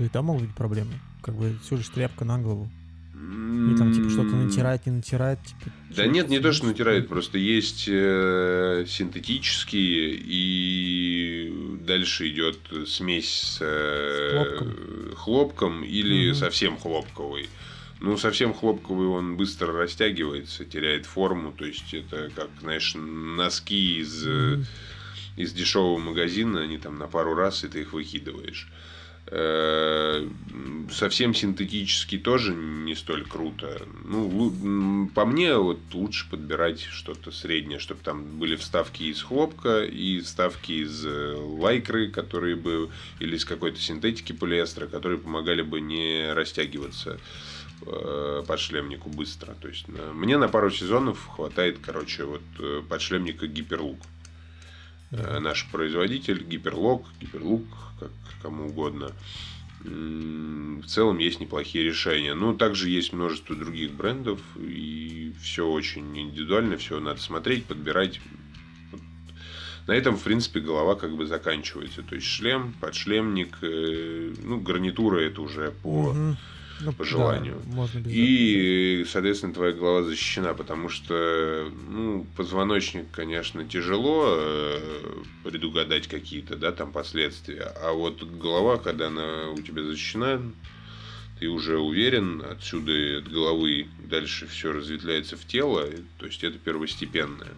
что и там могут быть проблемы. Как бы всего лишь тряпка на голову. И там типа что-то натирает, не натирает. Типа, да нет, не то, что натирает, просто есть э, синтетические, и дальше идет смесь с, э, с хлопком. хлопком или угу. совсем хлопковый. Ну, совсем хлопковый он быстро растягивается, теряет форму. То есть это как, знаешь, носки из, mm из дешевого магазина, они там на пару раз, и ты их выкидываешь. Э, совсем синтетический тоже не столь круто. Ну, по мне, вот лучше подбирать что-то среднее, чтобы там были вставки из хлопка и вставки из э, лайкры, которые бы, или из какой-то синтетики полиэстера, которые помогали бы не растягиваться э, подшлемнику быстро. То есть мне на пару сезонов хватает, короче, вот подшлемника гиперлук. Э, наш производитель, Гиперлок, Гиперлук, как кому угодно. В целом есть неплохие решения. Но также есть множество других брендов, и все очень индивидуально, все надо смотреть, подбирать. На этом, в принципе, голова как бы заканчивается. То есть шлем, подшлемник, э, ну, гарнитура это уже по угу ну, по желанию. Да, можно без и, соответственно, твоя голова защищена, потому что, ну, позвоночник, конечно, тяжело э, предугадать какие-то, да, там последствия. А вот голова, когда она у тебя защищена, ты уже уверен, отсюда от головы дальше все разветвляется в тело, то есть это первостепенное.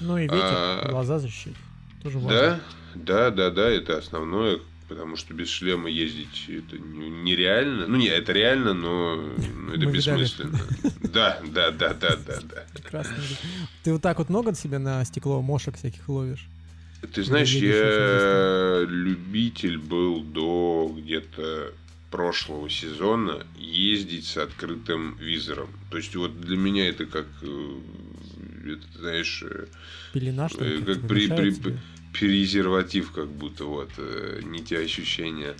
Ну и ветер, а, глаза защитить. Тоже важно. Да, да, да, да, это основное, потому что без шлема ездить это нереально. Ну, не, это реально, но это бессмысленно. Да, да, да, да, да, да. Прекрасно. Ты вот так вот много себе на стекло мошек всяких ловишь? Ты знаешь, я любитель был до где-то прошлого сезона ездить с открытым визором. То есть вот для меня это как, э, это, знаешь, э, Пелена, что ли, как при, при, презерватив, как будто вот э, не те ощущения.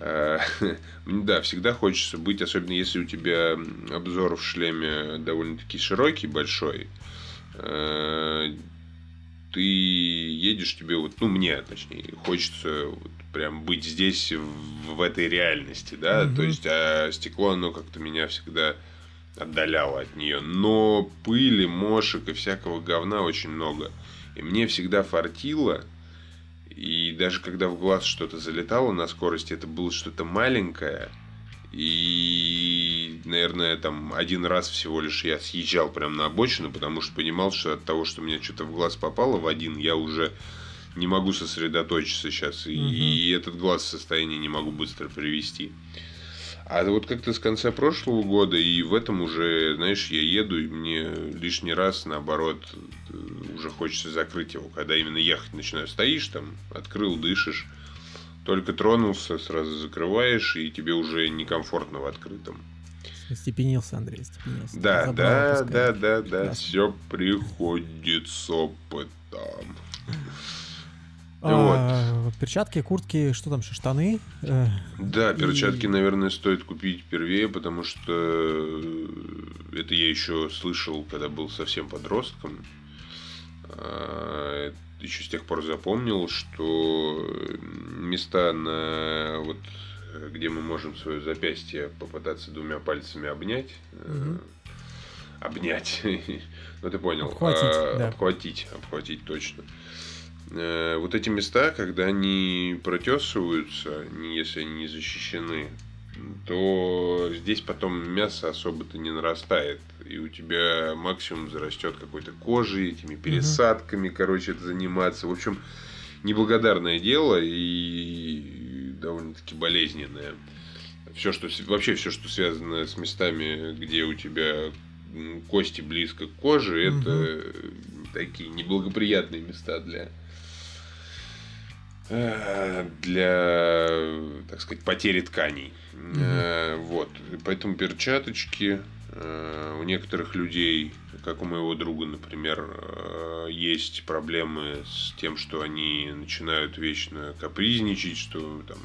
Э, да, всегда хочется быть, особенно если у тебя обзор в шлеме довольно-таки широкий, большой. Э, ты едешь, тебе вот, ну мне, точнее, хочется вот прям быть здесь в, в этой реальности, да, угу. то есть а стекло, оно как-то меня всегда отдаляло от нее, но пыли, мошек и всякого говна очень много. И мне всегда фартило, и даже когда в глаз что-то залетало на скорости, это было что-то маленькое. И, наверное, там один раз всего лишь я съезжал прямо на обочину, потому что понимал, что от того, что мне что-то в глаз попало в один, я уже не могу сосредоточиться сейчас. И, угу. и этот глаз в состоянии не могу быстро привести. А вот как-то с конца прошлого года и в этом уже, знаешь, я еду, и мне лишний раз, наоборот, уже хочется закрыть его. Когда именно ехать начинаю, стоишь там, открыл, дышишь, только тронулся, сразу закрываешь, и тебе уже некомфортно в открытом. Степенился, Андрей, степенился. Да, Забрал, да, пускай. да, да, да, да. Все приходит с опытом. А, вот. Перчатки, куртки, что там, штаны? Э, да, перчатки, и... наверное, стоит купить первее, потому что это я еще слышал, когда был совсем подростком. А, еще с тех пор запомнил, что места на вот где мы можем свое запястье попытаться двумя пальцами обнять, угу. обнять, ну ты понял, обхватить, а, да. обхватить, обхватить точно. Э, вот эти места, когда они протесываются, если они не защищены, то здесь потом мясо особо-то не нарастает. И у тебя максимум зарастет какой-то кожей, этими пересадками, угу. короче, это заниматься. В общем, неблагодарное дело и довольно-таки болезненное. Все, что, вообще все, что связано с местами, где у тебя кости близко к коже, угу. это такие неблагоприятные места для Э, для, так сказать, потери тканей. Mm-hmm. Вот. Поэтому перчаточки э, у некоторых людей, как у моего друга, например, есть проблемы с тем, что они начинают вечно капризничать, что там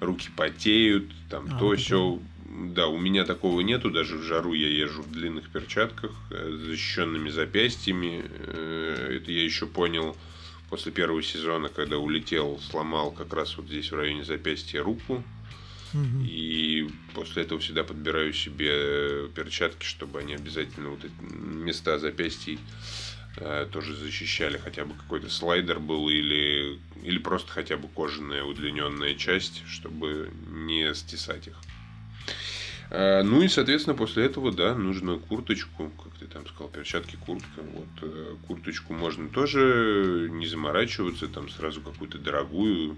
руки потеют, там а, то все. Да, у меня такого нету, даже в жару я езжу в длинных перчатках с защищенными запястьями. Это я еще понял после первого сезона, когда улетел, сломал как раз вот здесь в районе запястья руку. Угу. И после этого всегда подбираю себе перчатки, чтобы они обязательно вот эти места запястья э, тоже защищали. Хотя бы какой-то слайдер был или, или просто хотя бы кожаная удлиненная часть, чтобы не стесать их. А, ну и, соответственно, после этого, да, нужно курточку, как ты там сказал, перчатки, куртка. Вот э, курточку можно тоже не заморачиваться, там сразу какую-то дорогую,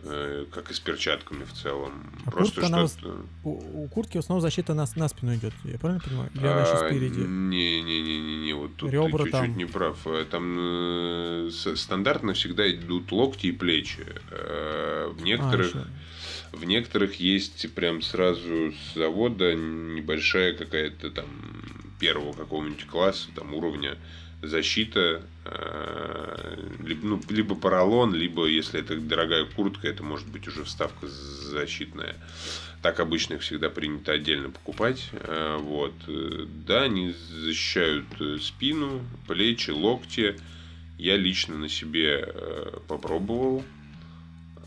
э, как и с перчатками в целом. А Просто что-то... У, у куртки в основном защита на, на спину идет, я правильно понимаю? Или она еще спереди? Не-не-не, вот тут Ребра ты чуть-чуть там... не прав. Э, там э, стандартно всегда идут локти и плечи. Э, в некоторых... А, в некоторых есть прям сразу с завода небольшая какая-то там первого какого-нибудь класса, там уровня защита, э, либо, ну, либо поролон, либо, если это дорогая куртка, это может быть уже вставка защитная. Так обычно их всегда принято отдельно покупать. Э, вот. Да, они защищают э, спину, плечи, локти. Я лично на себе попробовал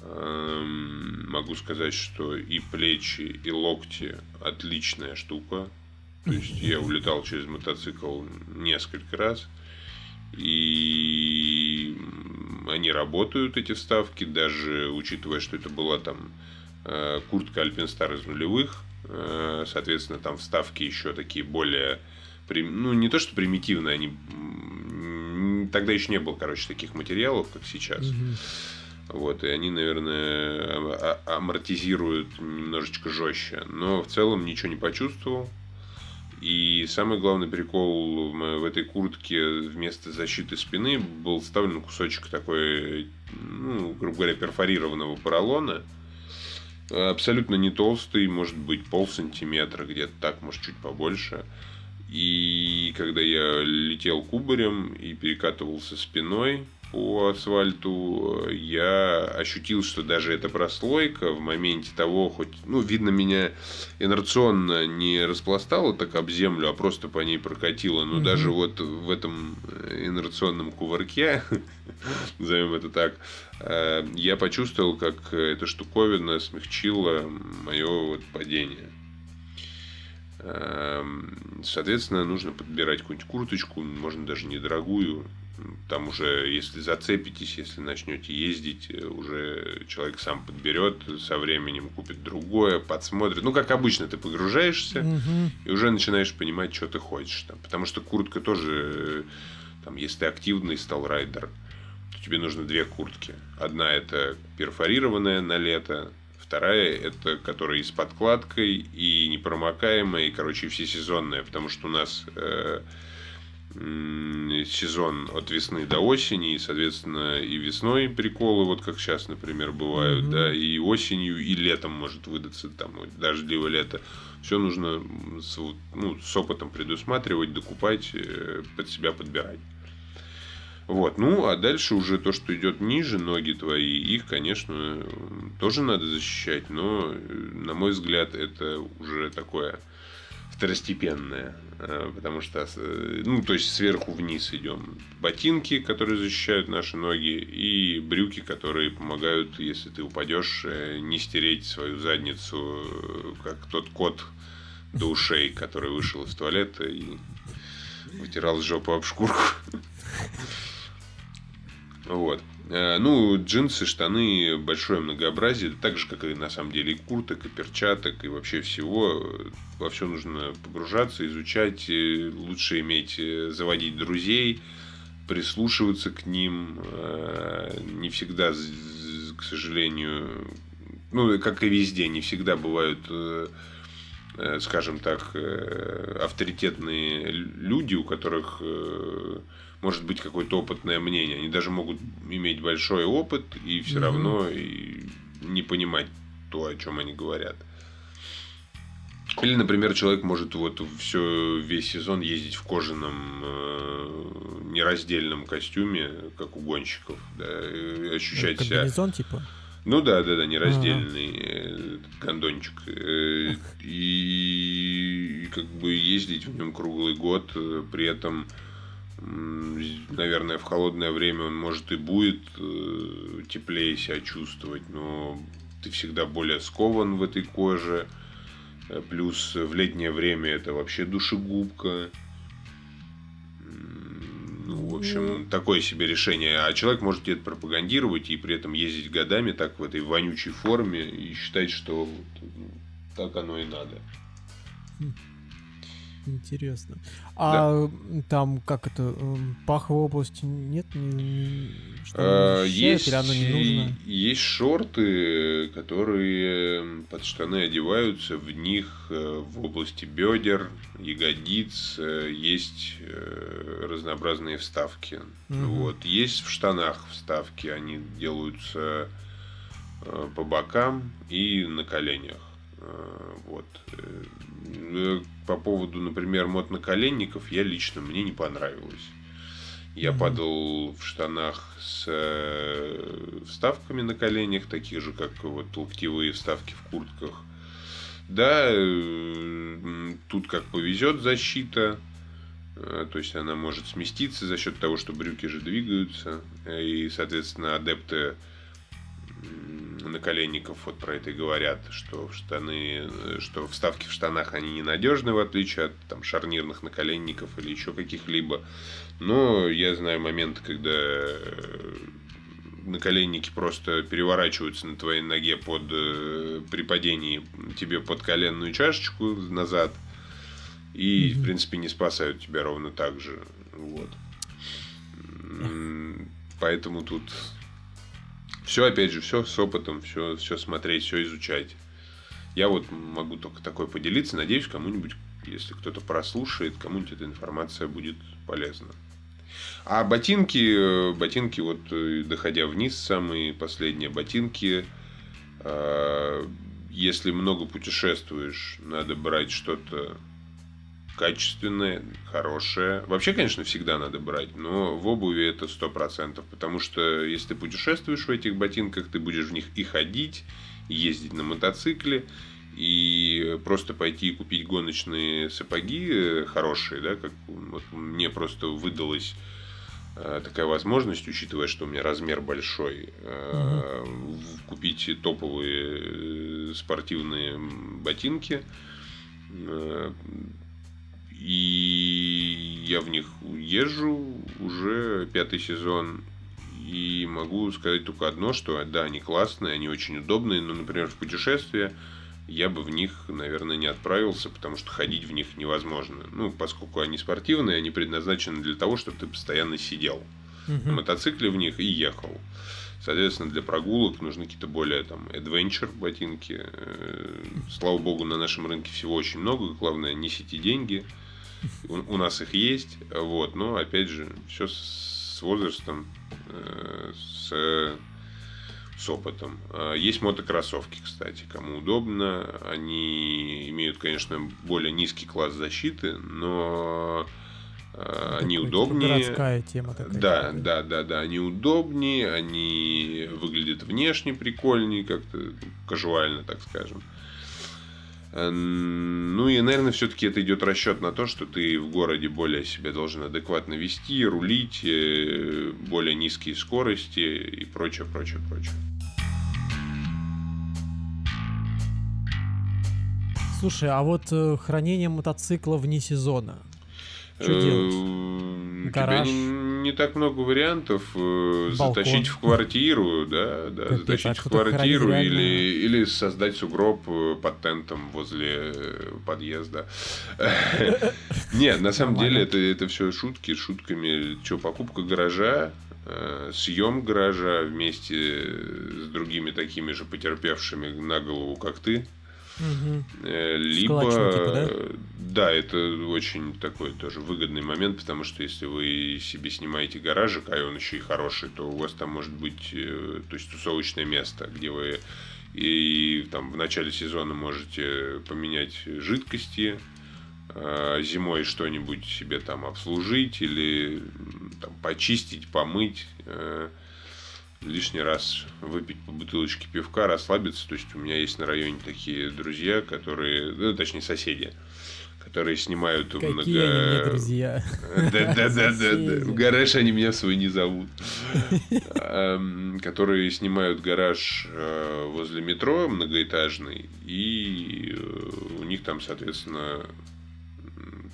могу сказать, что и плечи, и локти отличная штука. То есть я улетал через мотоцикл несколько раз. И они работают, эти вставки, даже учитывая, что это была там э, куртка Альпинстар из нулевых. Э, соответственно, там вставки еще такие более... Ну, не то, что примитивные, они... Тогда еще не было, короче, таких материалов, как сейчас. Mm-hmm. Вот, и они, наверное, амортизируют немножечко жестче. Но в целом ничего не почувствовал. И самый главный прикол в этой куртке вместо защиты спины был вставлен кусочек такой, ну, грубо говоря, перфорированного поролона. Абсолютно не толстый, может быть, пол сантиметра, где-то так, может, чуть побольше. И когда я летел кубарем и перекатывался спиной, по асфальту, я ощутил, что даже эта прослойка в моменте того, хоть, ну, видно, меня инерционно не распластало так об землю, а просто по ней прокатило. Но угу. даже вот в этом инерционном кувырке, назовем это так, э, я почувствовал, как эта штуковина смягчила мое вот падение. Эм, соответственно, нужно подбирать какую-нибудь курточку, можно даже недорогую, там уже, если зацепитесь, если начнете ездить, э, уже человек сам подберет, со временем купит другое, подсмотрит. Ну, как обычно, ты погружаешься угу. и уже начинаешь понимать, что ты хочешь. Там. Потому что куртка тоже, э, там, если ты активный стал райдер, то тебе нужно две куртки. Одна это перфорированная на лето, вторая это которая и с подкладкой, и непромокаемая, и, короче, всесезонная, потому что у нас... Э, сезон от весны до осени, и, соответственно, и весной приколы, вот как сейчас, например, бывают, mm-hmm. да, и осенью, и летом может выдаться, там, вот, дождливое лето. Все нужно с, ну, с опытом предусматривать, докупать, э, под себя подбирать. Вот, ну, а дальше уже то, что идет ниже, ноги твои, их, конечно, тоже надо защищать, но, на мой взгляд, это уже такое второстепенное, э, потому что, э, ну, то есть сверху вниз идем. Ботинки, которые защищают наши ноги, и брюки, которые помогают, если ты упадешь, э, не стереть свою задницу, как тот кот до ушей, который вышел из туалета и вытирал жопу об шкурку. Вот. Э, ну, джинсы, штаны, большое многообразие, так же, как и на самом деле и курток, и перчаток, и вообще всего. Во все нужно погружаться, изучать, э, лучше иметь, э, заводить друзей, прислушиваться к ним. Не всегда, к сожалению, ну, как и везде, не всегда бывают скажем так, авторитетные люди, у которых может быть какое-то опытное мнение. Они даже могут иметь большой опыт и все mm-hmm. равно и не понимать то, о чем они говорят. Или, например, человек может вот все весь сезон ездить в кожаном э, нераздельном костюме, как у гонщиков, да, и ощущать ну, себя. типа. Ну да, да, да, нераздельный э, гондончик. Э, и как бы ездить в нем круглый год, э, при этом наверное, в холодное время он может и будет э, теплее себя чувствовать, но ты всегда более скован в этой коже. Э, плюс в летнее время это вообще душегубка. Ну, в общем, ну. такое себе решение. А человек может это пропагандировать и при этом ездить годами так в этой вонючей форме и считать, что ну, так оно и надо. Интересно. А да. там как это эм, паховой области нет? Не, что а, есть, или оно не нужно? Есть шорты, которые под штаны одеваются. В них э, в области бедер, ягодиц э, есть разнообразные вставки. Угу. Вот. Есть в штанах вставки, они делаются по бокам и на коленях. Вот по поводу, например, мотонаколенников, я лично, мне не понравилось. Я mm-hmm. падал в штанах с э, вставками на коленях, таких же, как вот локтевые вставки в куртках. Да, э, тут как повезет защита, то есть она может сместиться за счет того, что брюки же двигаются, и, соответственно, адепты наколенников вот про это и говорят, что в штаны, что вставки в штанах они ненадежны, в отличие от там, шарнирных наколенников или еще каких-либо. Но я знаю моменты, когда э, наколенники просто переворачиваются на твоей ноге под э, при падении тебе под коленную чашечку назад и mm-hmm. в принципе не спасают тебя ровно так же вот поэтому тут все, опять же, все с опытом, все, все смотреть, все изучать. Я вот могу только такой поделиться. Надеюсь, кому-нибудь, если кто-то прослушает, кому-нибудь эта информация будет полезна. А ботинки, ботинки, вот э, доходя вниз, самые последние ботинки, э, если много путешествуешь, надо брать что-то качественное, хорошее. Вообще, конечно, всегда надо брать, но в обуви это сто процентов, потому что если ты путешествуешь в этих ботинках, ты будешь в них и ходить, и ездить на мотоцикле, и просто пойти и купить гоночные сапоги э, хорошие, да, как вот мне просто выдалась э, такая возможность, учитывая, что у меня размер большой, угу. купить топовые спортивные ботинки и я в них езжу уже пятый сезон. И могу сказать только одно, что да, они классные, они очень удобные, но, например, в путешествие я бы в них, наверное, не отправился, потому что ходить в них невозможно. Ну, поскольку они спортивные, они предназначены для того, чтобы ты постоянно сидел uh-huh. на мотоцикле в них и ехал. Соответственно, для прогулок нужны какие-то более там adventure ботинки. Э, слава богу, на нашем рынке всего очень много. Главное, несите деньги. У, у нас их есть, вот, но опять же, все с, с возрастом, э, с, с опытом. А, есть мотокроссовки, кстати, кому удобно. Они имеют, конечно, более низкий класс защиты, но Э, они типа удобнее. Городская тема такая. Да, да, да, да. Они удобнее, они выглядят внешне прикольнее, как-то кажуально, так скажем. Э, ну и, наверное, все-таки это идет расчет на то, что ты в городе более себя должен адекватно вести, рулить, э, более низкие скорости и прочее, прочее, прочее. Слушай, а вот э, хранение мотоцикла вне сезона. Что делать? Гараж. не, так много вариантов э, Балкон. затащить в квартиру, да, да, Капец, затащить а в квартиру или, или создать сугроб э, под тентом возле э, подъезда. Нет, на самом деле это, это все шутки, шутками. Что, покупка гаража, съем гаража вместе с другими такими же потерпевшими на голову, как ты, Угу. Либо, типа, да? да, это очень такой тоже выгодный момент, потому что если вы себе снимаете гаражик, а он еще и хороший, то у вас там может быть э, то есть тусовочное место, где вы и там в начале сезона можете поменять жидкости, а зимой что-нибудь себе там обслужить или там, почистить, помыть. Лишний раз выпить по бутылочке пивка, расслабиться. То есть у меня есть на районе такие друзья, которые, ну, точнее соседи, которые снимают Какие много... Они друзья. Да, да, да, да. В гараж они меня свой не зовут. Которые снимают гараж э, возле метро многоэтажный. И э, у них там, соответственно,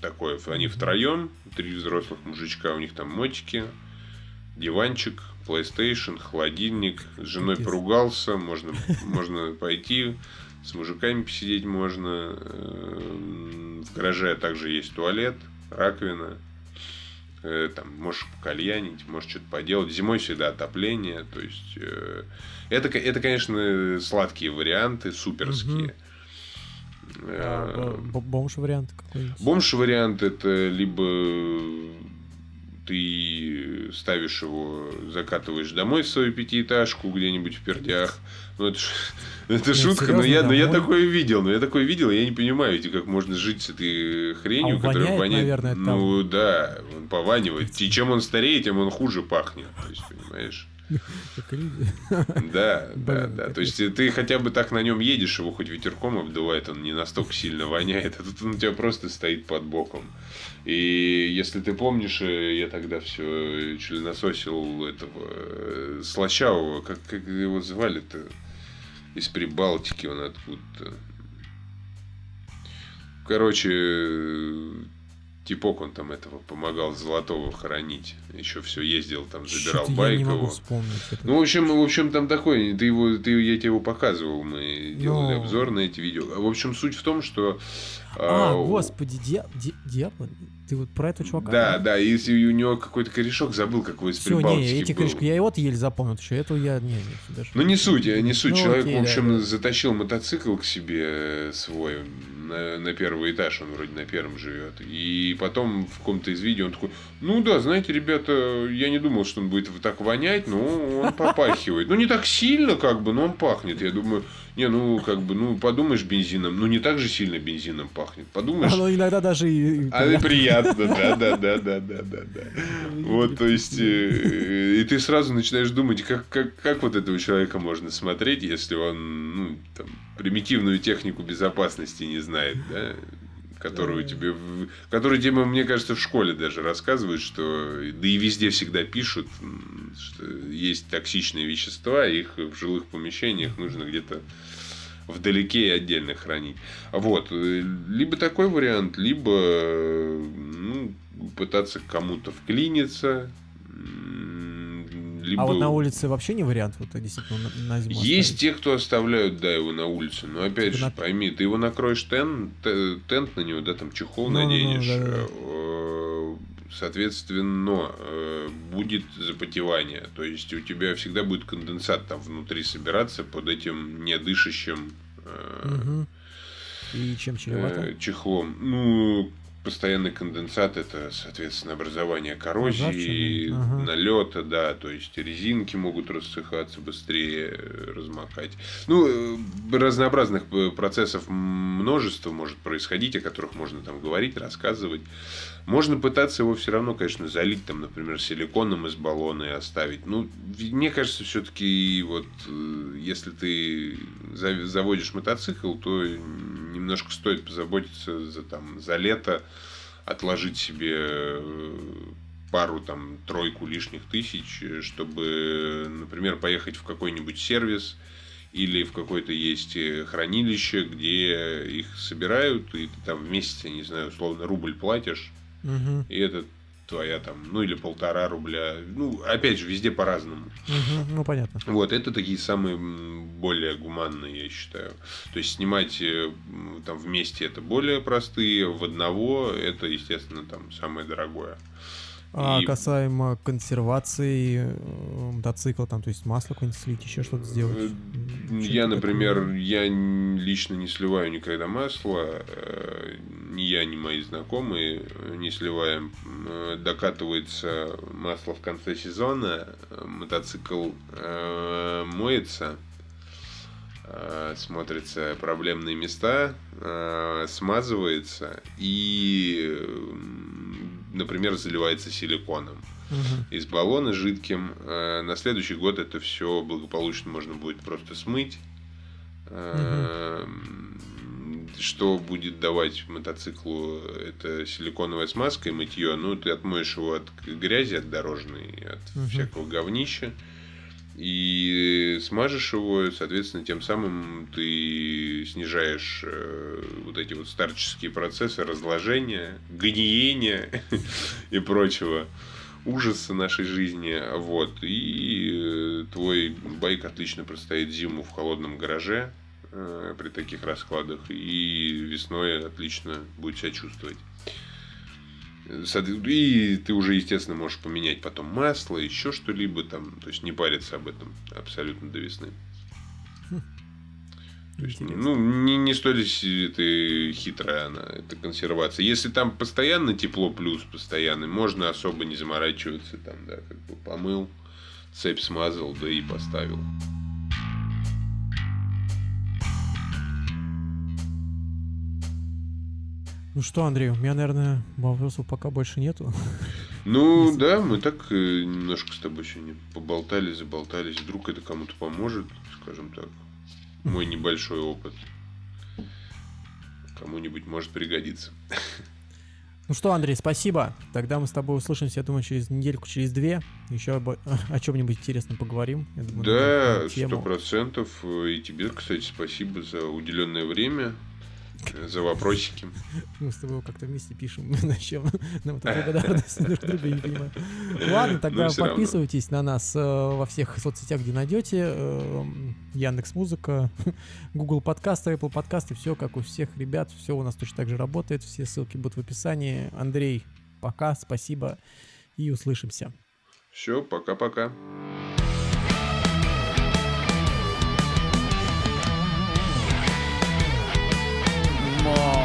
такое, они втроем, три взрослых мужичка, у них там мотики, диванчик, PlayStation, холодильник. С женой Капец. поругался, можно, можно пойти, с мужиками посидеть можно. Э, в гараже также есть туалет, раковина. Э, там можешь покальянить, можешь что-то поделать. Зимой всегда отопление. То есть э, это, это, конечно, сладкие варианты, суперские. Угу. А, бомж вариант какой? Бомж вариант это либо ты ставишь его, закатываешь домой свою пятиэтажку где-нибудь в пердях. Ну, это, это Нет, шутка, серьезно, но я, но я такое видел, но я такое видел, я не понимаю, как можно жить с этой хренью, а которая воняет. Наверное, ну там... да, он пованивает. И чем он старее, тем он хуже пахнет. То есть, понимаешь? Да, да, да. То есть ты хотя бы так на нем едешь, его хоть ветерком обдувает, он не настолько сильно воняет, а тут он у тебя просто стоит под боком. И если ты помнишь, э, я тогда все членососил этого э, Слащавого, как, как его звали-то? Из Прибалтики он откуда-то. Короче, типок он там этого помогал Золотого хоронить. Еще все ездил, там забирал Что-то байк я не могу его. Вспомнить это. Ну, в общем, в общем, там такой, ты его, ты, я тебе его показывал, мы делали Но... обзор на эти видео. В общем, суть в том, что... А, а господи, дьявол, ты вот про этого чувака? Да, да, если у него какой-то корешок забыл, какой из Все, не, эти был. корешки, я его вот еле запомнил, еще этого я не, не даже... Ну не суть, не суть. Ну, Человек, окей, в общем, да, да. затащил мотоцикл к себе свой на, на первый этаж, он вроде на первом живет. И потом в каком-то из видео он такой, ну да, знаете, ребята, я не думал, что он будет так вонять, но он попахивает. Ну не так сильно, как бы, но он пахнет. Я думаю, не, ну, как бы, ну, подумаешь бензином, ну, не так же сильно бензином пахнет. Подумаешь... Оно иногда даже и... А, приятно, да, да, да, да, да, да, да. Вот, то есть, э, и ты сразу начинаешь думать, как, как, как вот этого человека можно смотреть, если он, ну, там, примитивную технику безопасности не знает, да, которую тебе, которую тебе, мне кажется, в школе даже рассказывают, что, да и везде всегда пишут, что есть токсичные вещества, их в жилых помещениях нужно где-то вдалеке и отдельно хранить. Вот. Либо такой вариант, либо ну, пытаться кому-то вклиниться. Либо... А вот на улице вообще не вариант, вот действительно на, на зиму Есть оставить. те, кто оставляют, да, его на улице. Но опять же, на... пойми, ты его накроешь тент, тент на него, да, там чехол ну, наденешь. Ну, да, да. Э, соответственно, э, будет запотевание. То есть у тебя всегда будет конденсат там внутри собираться под этим недышащим угу. И чем чревато? Чехлом. Ну, постоянный конденсат это, соответственно, образование коррозии, ага. налета, да, то есть резинки могут рассыхаться быстрее, размокать. Ну, разнообразных процессов множество может происходить, о которых можно там говорить, рассказывать. Можно пытаться его все равно, конечно, залить, там, например, силиконом из баллона и оставить. Ну, мне кажется, все-таки вот э, если ты заводишь мотоцикл, то немножко стоит позаботиться за, там, за лето, отложить себе э, пару там тройку лишних тысяч, чтобы, например, поехать в какой-нибудь сервис или в какое-то есть э, хранилище, где их собирают, и ты там в месяц, я не знаю, условно рубль платишь, Угу. И это твоя там, ну или полтора рубля. Ну, опять же, везде по-разному. Угу, ну, понятно. Вот, это такие самые более гуманные, я считаю. То есть снимать э, там вместе это более простые, в одного это, естественно, там самое дорогое. А и... касаемо консервации э, мотоцикла, там, то есть масло какое-нибудь слить, еще что-то сделать? Э, я, например, такое? я лично не сливаю никогда масло, э, ни я, ни мои знакомые не сливаем. Докатывается масло в конце сезона, мотоцикл моется, смотрятся проблемные места, смазывается и например, заливается силиконом угу. из баллона жидким. Э, на следующий год это все благополучно можно будет просто смыть. Угу. Что будет давать мотоциклу это силиконовая смазка и мытье. Ну, ты отмоешь его от грязи, от дорожной, от угу. всякого говнища и смажешь его, соответственно, тем самым ты снижаешь э, вот эти вот старческие процессы разложения, гниения и прочего ужаса нашей жизни. Вот. И э, твой байк отлично простоит зиму в холодном гараже э, при таких раскладах и весной отлично будет себя чувствовать. И ты уже, естественно, можешь поменять потом масло, еще что-либо там. То есть не париться об этом абсолютно до весны. То есть, ну, не, не столь это хитрая она, это консервация. Если там постоянно тепло плюс постоянный, можно особо не заморачиваться, там, да, как бы помыл, цепь смазал, да и поставил. Ну что, Андрей, у меня, наверное, вопросов пока больше нету. Ну да, мы так э, немножко с тобой сегодня поболтали, заболтались. Вдруг это кому-то поможет, скажем так. Мой небольшой опыт. Кому-нибудь может пригодиться. Ну что, Андрей, спасибо. Тогда мы с тобой услышимся, я думаю, через недельку, через две. Еще об, о чем-нибудь интересном поговорим. думаю, да, сто процентов. И тебе, кстати, спасибо за уделенное время за вопросики. Мы с тобой как-то вместе пишем, на чем нам это благодарность друг друга, не понимаю. Ладно, тогда подписывайтесь на нас э, во всех соцсетях, где найдете. Э, Яндекс Музыка, Google подкасты, Apple подкасты, все как у всех ребят, все у нас точно так же работает, все ссылки будут в описании. Андрей, пока, спасибо и услышимся. Все, пока-пока. more.